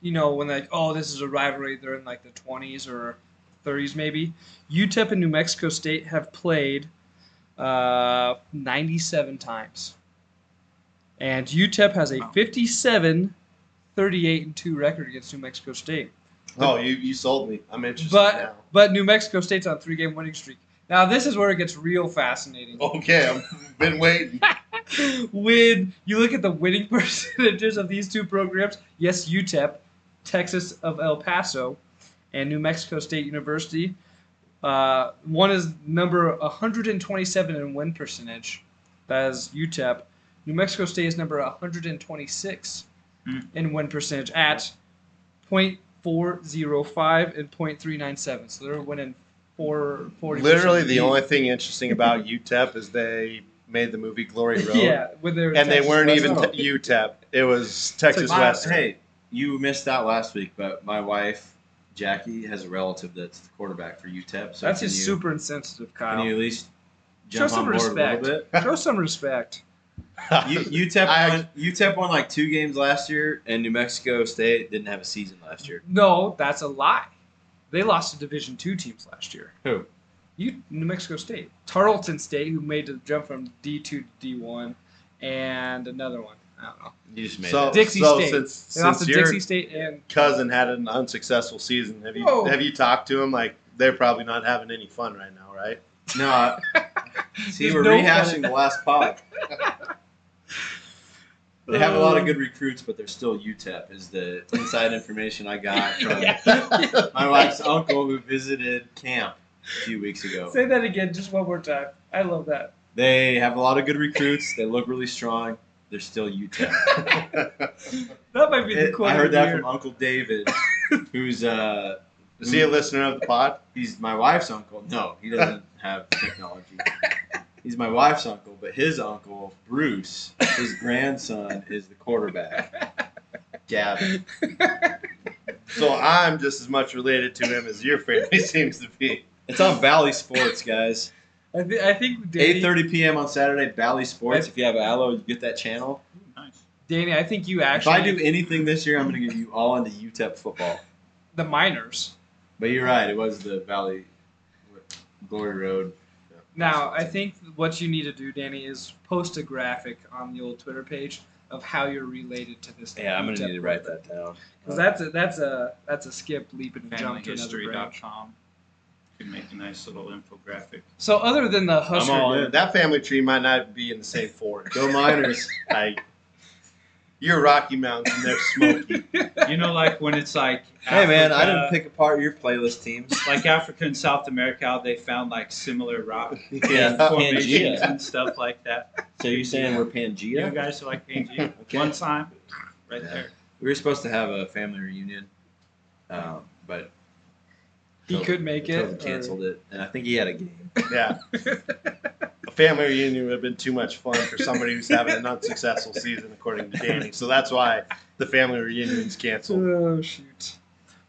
you know, when like oh this is a rivalry, they're in like the 20s or 30s maybe. UTEP and New Mexico State have played uh, 97 times, and UTEP has a 57, 38 and two record against New Mexico State. Oh, you, you sold me. I'm interested But now. but New Mexico State's on a three game winning streak. Now this is where it gets real fascinating. Okay, I've been waiting. when you look at the winning percentages of these two programs, yes, UTEP, Texas of El Paso, and New Mexico State University. Uh, one is number 127 in win percentage. That is UTEP. New Mexico State is number 126 Hmm. in win percentage at 0.405 and 0.397. So they're winning four, 40 Literally, the only thing interesting about UTEP is they made the movie Glory Road. yeah, with their And they weren't Western. even t- UTEP. It was Texas My- Western. Hey, you missed out last week, but my wife Jackie has a relative that's the quarterback for UTEP. So That's can just you, super insensitive, Kyle. Can you at least Show some on board respect. a little bit? Show some respect. U- UTEP I- won, UTEP won like two games last year, and New Mexico State didn't have a season last year. No, that's a lie. They lost to Division two teams last year. Who? You, New Mexico State, Tarleton State, who made the jump from D two to D one, and another one. I don't know. You just made So, that. Dixie so State. since, They lost since to your Dixie State and cousin had an unsuccessful season, have you Whoa. have you talked to him? Like they're probably not having any fun right now, right? No, I- see, There's we're no rehashing the last pod. They have a lot of um, good recruits, but they're still UTEP. Is the inside information I got from my wife's uncle who visited camp a few weeks ago. Say that again, just one more time. I love that. They have a lot of good recruits. They look really strong. They're still UTEP. That might be the It- quote. I heard that from Uncle David, who's uh, Is he a listener of the pod? he's my wife's uncle. No, he doesn't have technology. He's my wife's uncle, but his uncle Bruce, his grandson, is the quarterback. Gavin. So I'm just as much related to him as your family seems to be. It's on Valley Sports, guys. I, th- I think Danny, 8:30 p.m. on Saturday, Valley Sports. If you have Allo, you get that channel. Nice. Danny, I think you actually. If I do anything this year, I'm going to get you all into UTEP football. the Miners. But you're right; it was the Valley Glory Road. Now, I think what you need to do, Danny, is post a graphic on the old Twitter page of how you're related to this. Yeah, I'm going to need to write that down. because that's a that's a that's a skip, leap, and jump to another branch. FamilyHistory.com. Could make a nice little infographic. So other than the I'm Husker, all game- in. That family tree might not be in the same forest. Go Miners. I, you're Rocky Mountain, they're Smoky. You know, like when it's like hey man, I didn't pick apart your playlist teams. like Africa and South America, how they found like similar rock Yeah, formations Pangea. and stuff like that. So you're saying we're Pangea? You Pangea? guys are like Pangea. Okay. One time, right Yeah. there. We were supposed to have a family reunion, um, but he could make it. Tobin or- canceled it, and I think he had a game. Yeah. A family reunion would have been too much fun for somebody who's having an unsuccessful season, according to Danny. So that's why the family reunion's canceled. Oh shoot.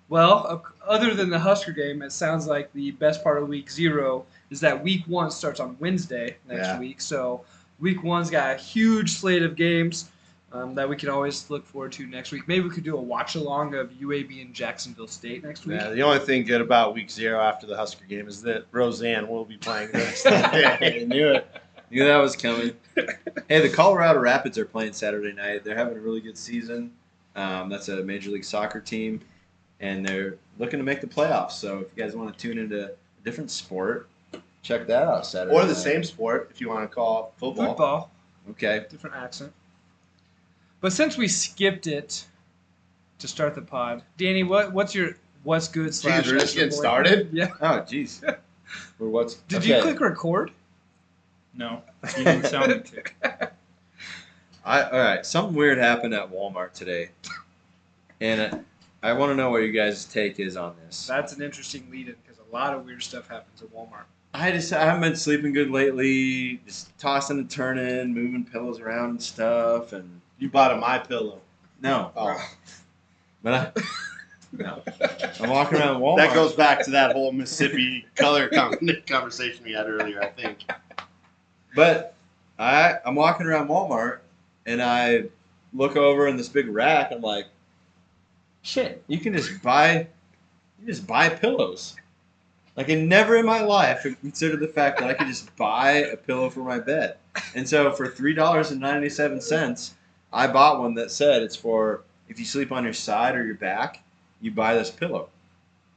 Well, other than the Husker game, it sounds like the best part of week zero is that week one starts on Wednesday next Yeah. week. So week one's got a huge slate of games um, that we can always look forward to next week. Maybe we could do a watch along of UAB and Jacksonville State next week. Yeah, the only thing good about week zero after the Husker game is that Roseanne will be playing the next day. I knew it. Knew that was coming. hey, the Colorado Rapids are playing Saturday night. They're having a really good season. Um, that's a Major League Soccer team, and they're looking to make the playoffs. So if you guys want to tune into a different sport, check that out Saturday. Or the night. same sport, if you want to call football. Football, Okay. different accent. But since we skipped it to start the pod, Danny, what what's your what's good slash we're just getting point? started? Yeah. Oh, jeez. Or what's? Did okay. you click record? No, you didn't tell me to. I, all right, something weird happened at Walmart today, and uh, I want to know what you guys' take is on this. That's an interesting lead-in because a lot of weird stuff happens at Walmart. I just I haven't been sleeping good lately. Just tossing and turning, moving pillows around and stuff, and You bought a My Pillow. no, Oh. but I, no, I'm walking around Walmart. That goes back to that whole Mississippi color conversation we had earlier, I think. But I I'm walking around Walmart and I look over in this big rack. I'm like, shit, you can just buy, you just buy pillows. Like I never in my life considered the fact that I could just buy a pillow for my bed. And so for three dollars and ninety seven cents, I bought one that said it's for if you sleep on your side or your back, you buy this pillow.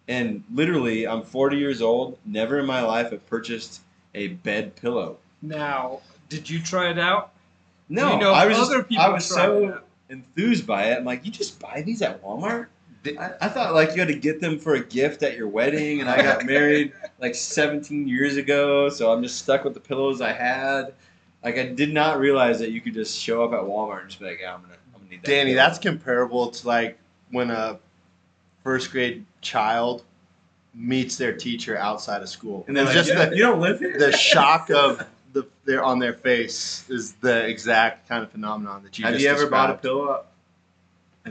And literally, I'm 40 years old. Never in my life have purchased a bed pillow. Now, did you try it out? No, you know I was other just- people I was so enthused by it. I'm like, you just buy these at Walmart? I, I thought like you had to get them for a gift at your wedding, and I got married like 17 years ago, so I'm just stuck with the pillows I had. Like I did not realize that you could just show up at Walmart and just be like, yeah, I'm gonna, I'm gonna need that. Danny, pillow." that's comparable to like when a first grade child meets their teacher outside of school. and then like, just you, the, you don't live here. the shock of the their on their face is the exact kind of phenomenon that you Have just you ever bought a pillow? Uh,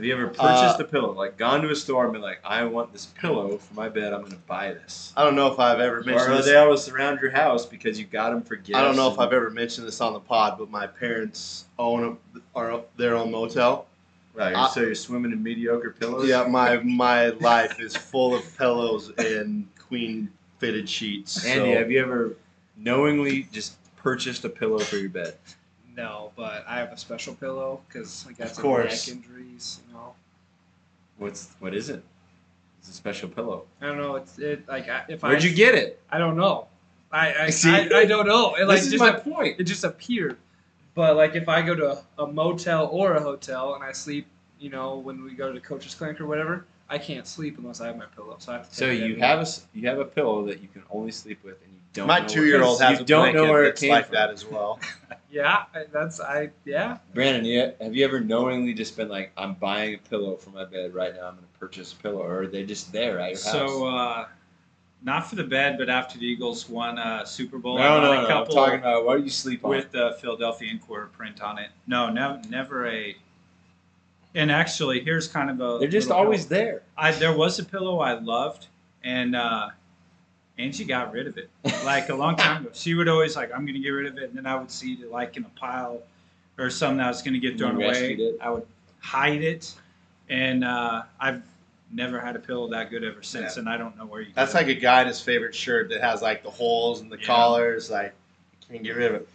Have you ever purchased Uh, a pillow? Like gone to a store and been like, I want this pillow for my bed. I'm gonna buy this. I don't know if I've ever mentioned Or this. they always surround your house because you got them for gifts. I don't know if I've ever mentioned this on the pod, but my parents own a, are their own motel. Right, I- so you're swimming in mediocre pillows. Yeah, my my life is full of pillows and queen fitted sheets. Andy, so- have you ever knowingly just purchased a pillow for your bed? No, but I have a special pillow because I got Of some course. neck injuries. You know, What's what is it? It's a special pillow. I don't know. It's it like I, if Where'd I you get it? I don't know. I I, See? I, I don't know. It like this is just my ap- point. it just appeared. But like if I go to a, a motel or a hotel and I sleep, you know, when we go to the coach's clinic or whatever, I can't sleep unless I have my pillow. So I have to. So it you every- have a s- you have a pillow that you can only sleep with, and you don't. my two year old where, has you a don't blanket know where it that's came like from. that as well. Yeah, that's I yeah. Brandon, you, have you ever knowingly just been like, I'm buying a pillow for my bed right now. I'm going to purchase a pillow, or are they just there at your house? So, uh, not for the bed, but after the Eagles won uh, Super Bowl, I no, bought no, a no. I'm talking about what you sleep on. with the Philadelphia Inquirer print on it. No, never, never a. And actually, here's kind of a. They're just always help. there. I there was a pillow I loved, and uh, Angie got rid of it like a long time ago. She would always like, "I'm going to get rid of it," and then I would see it like in a pile or something that was going to get thrown away. it? I would hide it, and uh, I've never had a pillow that good ever since, and I don't know where you. That's get like a guy in his favorite shirt that has like the holes and the Yeah. collars. Like, can't get rid of it.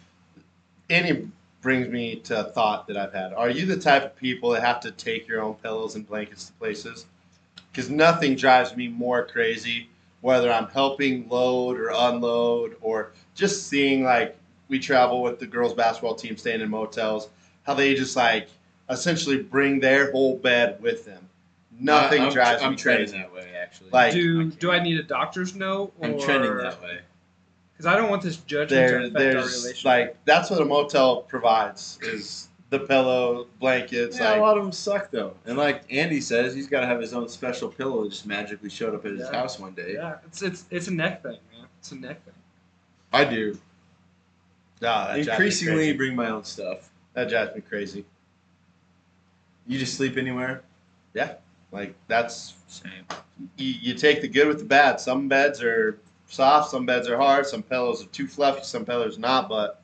Andy brings me to a thought that I've had. Are you the type of people that have to take your own pillows and blankets to places? Because nothing drives me more crazy whether I'm helping load or unload or just seeing like we travel with the girls basketball team staying in motels, how they just like essentially bring their whole bed with them. Nothing I'm, drives I'm me trending crazy. that way, actually. Like- do do I need a doctor's note? Or, I'm trending that way. Because I don't want this judgment to affect our relationship. like that's what a motel provides is the pillow, blankets, yeah, like a lot of them suck though. And like Andy says, he's got to have his own special pillow that just magically showed up at his Yeah. house one day. yeah, it's it's it's a neck thing, man. It's a neck thing. I do. Nah, that drives me Increasingly, crazy. bring my own stuff. that drives me crazy. You just sleep anywhere. Yeah, like that's Same. you, you take the good with the bad. Some beds are soft, some beds are hard, some pillows are too fluffy, some pillows not. But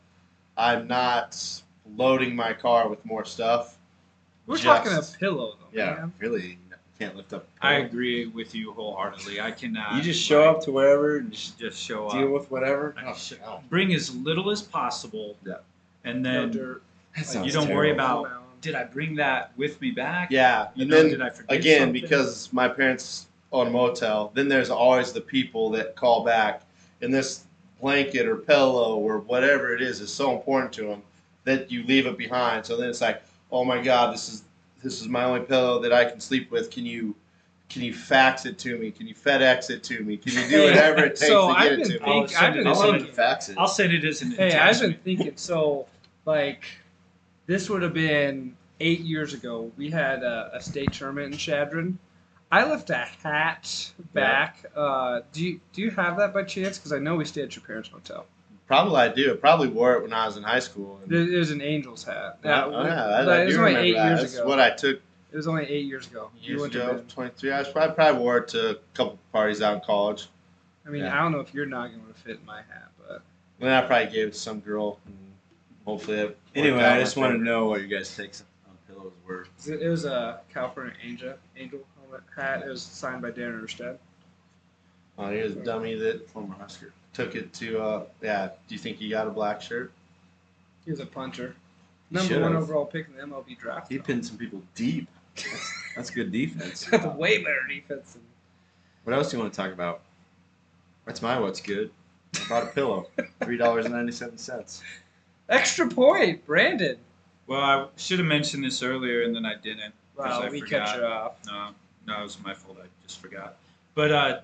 I'm not loading my car with more stuff. We're Just- talking a pillow though. Yeah, man. really, can't lift up. a I pillow. I agree with you wholeheartedly. I cannot. You just show like, up to wherever and just Just show deal up. Deal with whatever. Oh, sh- no. Bring as little as possible. Yeah. And No then dirt. That you don't worry about- did I bring that with me back? Yeah, You and know, then did I forget again something? because my parents own a motel. Then there's always the people that call back, and this blanket or pillow or whatever it is is so important to them that you leave it behind. So then it's like, oh my god, this is this is my only pillow that I can sleep with. Can you can you fax it to me? Can you FedEx it to me? Can you do whatever it takes so to get I've it been to me? I'll think, send I've it been I'll as let an- him thinking. fax it. I'll send it as an Hey, I've been thinking. So, like, this would have been eight years ago. We had a, a state tournament in Chadron. I left a hat back. Uh, do you do you have that by chance? Because I know we stayed at your parents' hotel. Probably I do. I probably wore it when I was in high school. And, It, it was an Angels hat. yeah, Now, oh, yeah, I, but I it was do only remember eight that. years That's ago. what I took It was only eight years ago. You years wouldn't ago, been- 23. I, was, I probably wore it to a couple parties out in college. I mean, Yeah. I don't know if your noggin would have fit in my hat, but Then I probably gave it to some girl. Hopefully, it worked Anyway, I just my want to know what your guys' takes on pillows were. it it was a California Angel Angel helmet hat. It was signed by Darin Erstad. Oh, he was a dummy that Former Husker. Took it to. Uh, yeah. Do you think he got a black shirt? He was a punter. He Number one should've. overall pick in the MLB draft. He pinned some people deep. That's, that's good defense. That's way better defense. Than, What else do you want to talk about? That's my what's good. I bought a pillow. Three dollars and ninety seven cents. extra point, Brandon. Well, I should have mentioned this earlier and then I didn't. Wow, I we forgot. cut you off. No, no, it was my fault. I just forgot. But uh,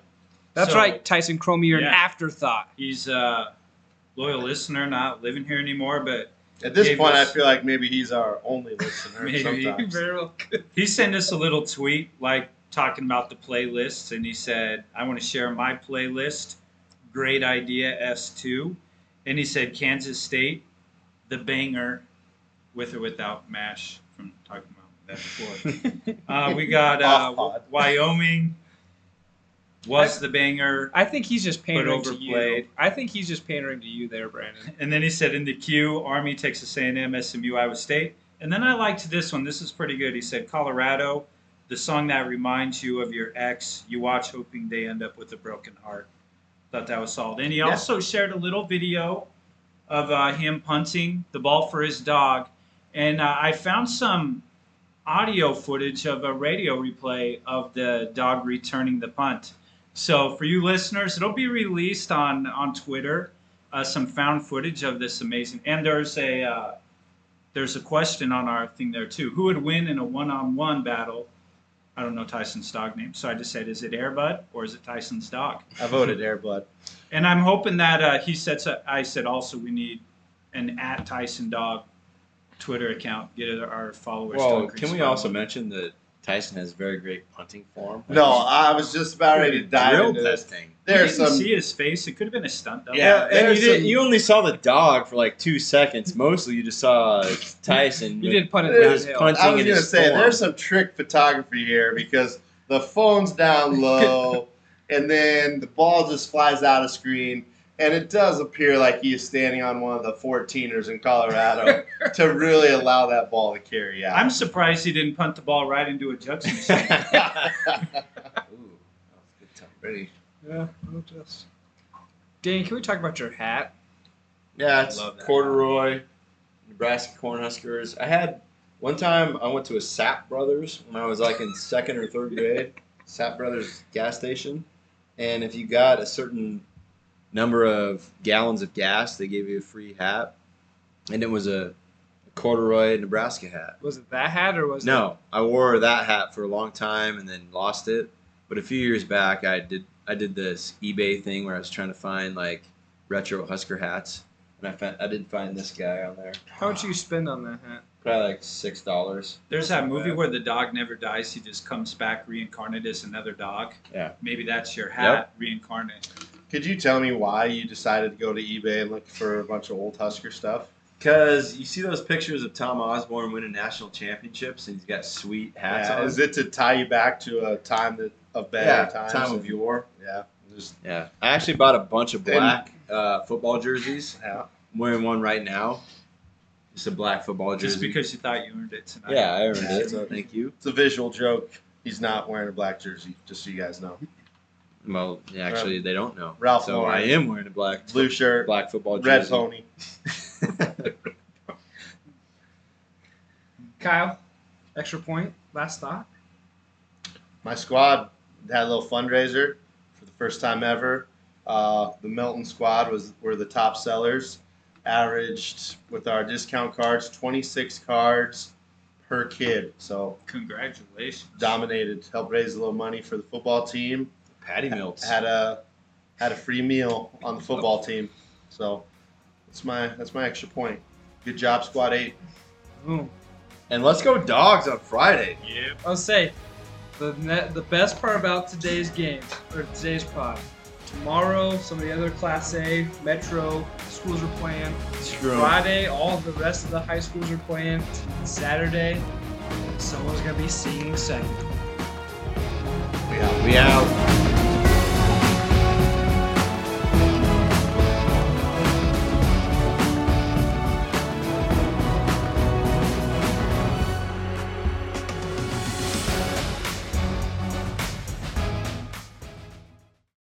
That's So- right, Tyson Chromie. You're an afterthought. he's a loyal listener, not living here anymore, but At this point, us- I feel like maybe he's our only listener. Maybe. Sometimes. Very well could. he sent us a little tweet like talking about the playlists and he said i want to share my playlist great idea s2 and he said kansas state the banger with or without mash from talking about that before uh, we got uh, wyoming was the banger I think he's just pandering to you. I think he's just pandering to you there, Brandon. and then he said in the queue army texas a&m smu iowa state. And then i liked this one. This is pretty good. He said colorado the song that reminds you of your ex you watch hoping they end up with a broken heart. Thought that was solid. And he Yeah. also shared a little video of uh, him punting the ball for his dog. And uh, i found some audio footage of a radio replay of the dog returning the punt so for you listeners it'll be released on on twitter uh, some found footage of this amazing and there's a uh, there's a question on our thing there too. Who would win in a one-on-one battle? I don't know tyson's dog name so i just said is it airbud or is it tyson's dog? I voted Airbud. and i'm hoping that uh, he said so, i said also we need an at tyson dog twitter account get our followers Well, can we also mention that Tyson has very great punting form? No, I was just about ready to dive drill into this. testing. we There's didn't some. see his face it could have been a stunt double. Yeah, and you there's did. some- You only saw the dog for like two seconds. Mostly, you just saw Tyson. You with- did punt it It with downhill. his I was gonna say form. there's some trick photography here because the phone's down low, and then the ball just flies out of screen, and it does appear like he is standing on one of the 14ers in Colorado to really allow that ball to carry out. i'm surprised he didn't punt the ball right into a jugs machine Ooh, that was a good time. Ready? Yeah, I'll just. Dan, can we talk about your hat? Yeah, it's Love that. corduroy, Nebraska Cornhuskers. I had one time I went to a Sapp Brothers when I was like in second or third grade. Sapp Brothers gas station, and if you got a certain number of gallons of gas, they gave you a free hat, and it was a corduroy Nebraska hat. Was it that hat or was it No, I wore that hat for a long time and then lost it. But a few years back, I did I did this eBay thing where I was trying to find like retro Husker hats, and I found I did find this guy on there. How much you spend on that hat? Probably like six dollars. There's that movie bad. where the dog never dies. He just comes back reincarnated as another dog. Yeah. Maybe that's your hat reincarnate. Could you tell me why you decided to go to eBay and look for a bunch of old Husker stuff? Cause you see those pictures of Tom Osborne winning national championships, and he's got sweet hats Yeah, on. is it to tie you back to a time that of better yeah, times? time of yore. yeah, just Yeah, I actually bought a bunch of And- black uh, football jerseys. yeah. I'm wearing one right now. Just a black football jersey. Just because you thought you earned it tonight. Yeah, I earned it. it's a- Thank you. It's a visual joke. He's not wearing a black jersey, just so you guys know. Well, actually, they don't know. Ralph so Lauren. I am wearing a black Blue shirt, black football jersey red jersey. pony. Kyle, extra point, last thought. My squad had a little fundraiser for the first time ever. Uh, the Milton squad was were the top sellers. Averaged with our discount cards, 26 cards per kid. So Congratulations. dominated. Helped raise a little money for the football team. Patty melts. Had a had a free meal on the football team. So that's my that's my extra point. Good job, squad eight. Boom. And let's go dogs on Friday. Yep. I'll say the net, the best part about today's game or today's pod. Tomorrow, some of the other Class A Metro schools are playing. Screw 'em. Friday, all the rest of the high schools are playing. Saturday, someone's gonna be singing second. We out. We out.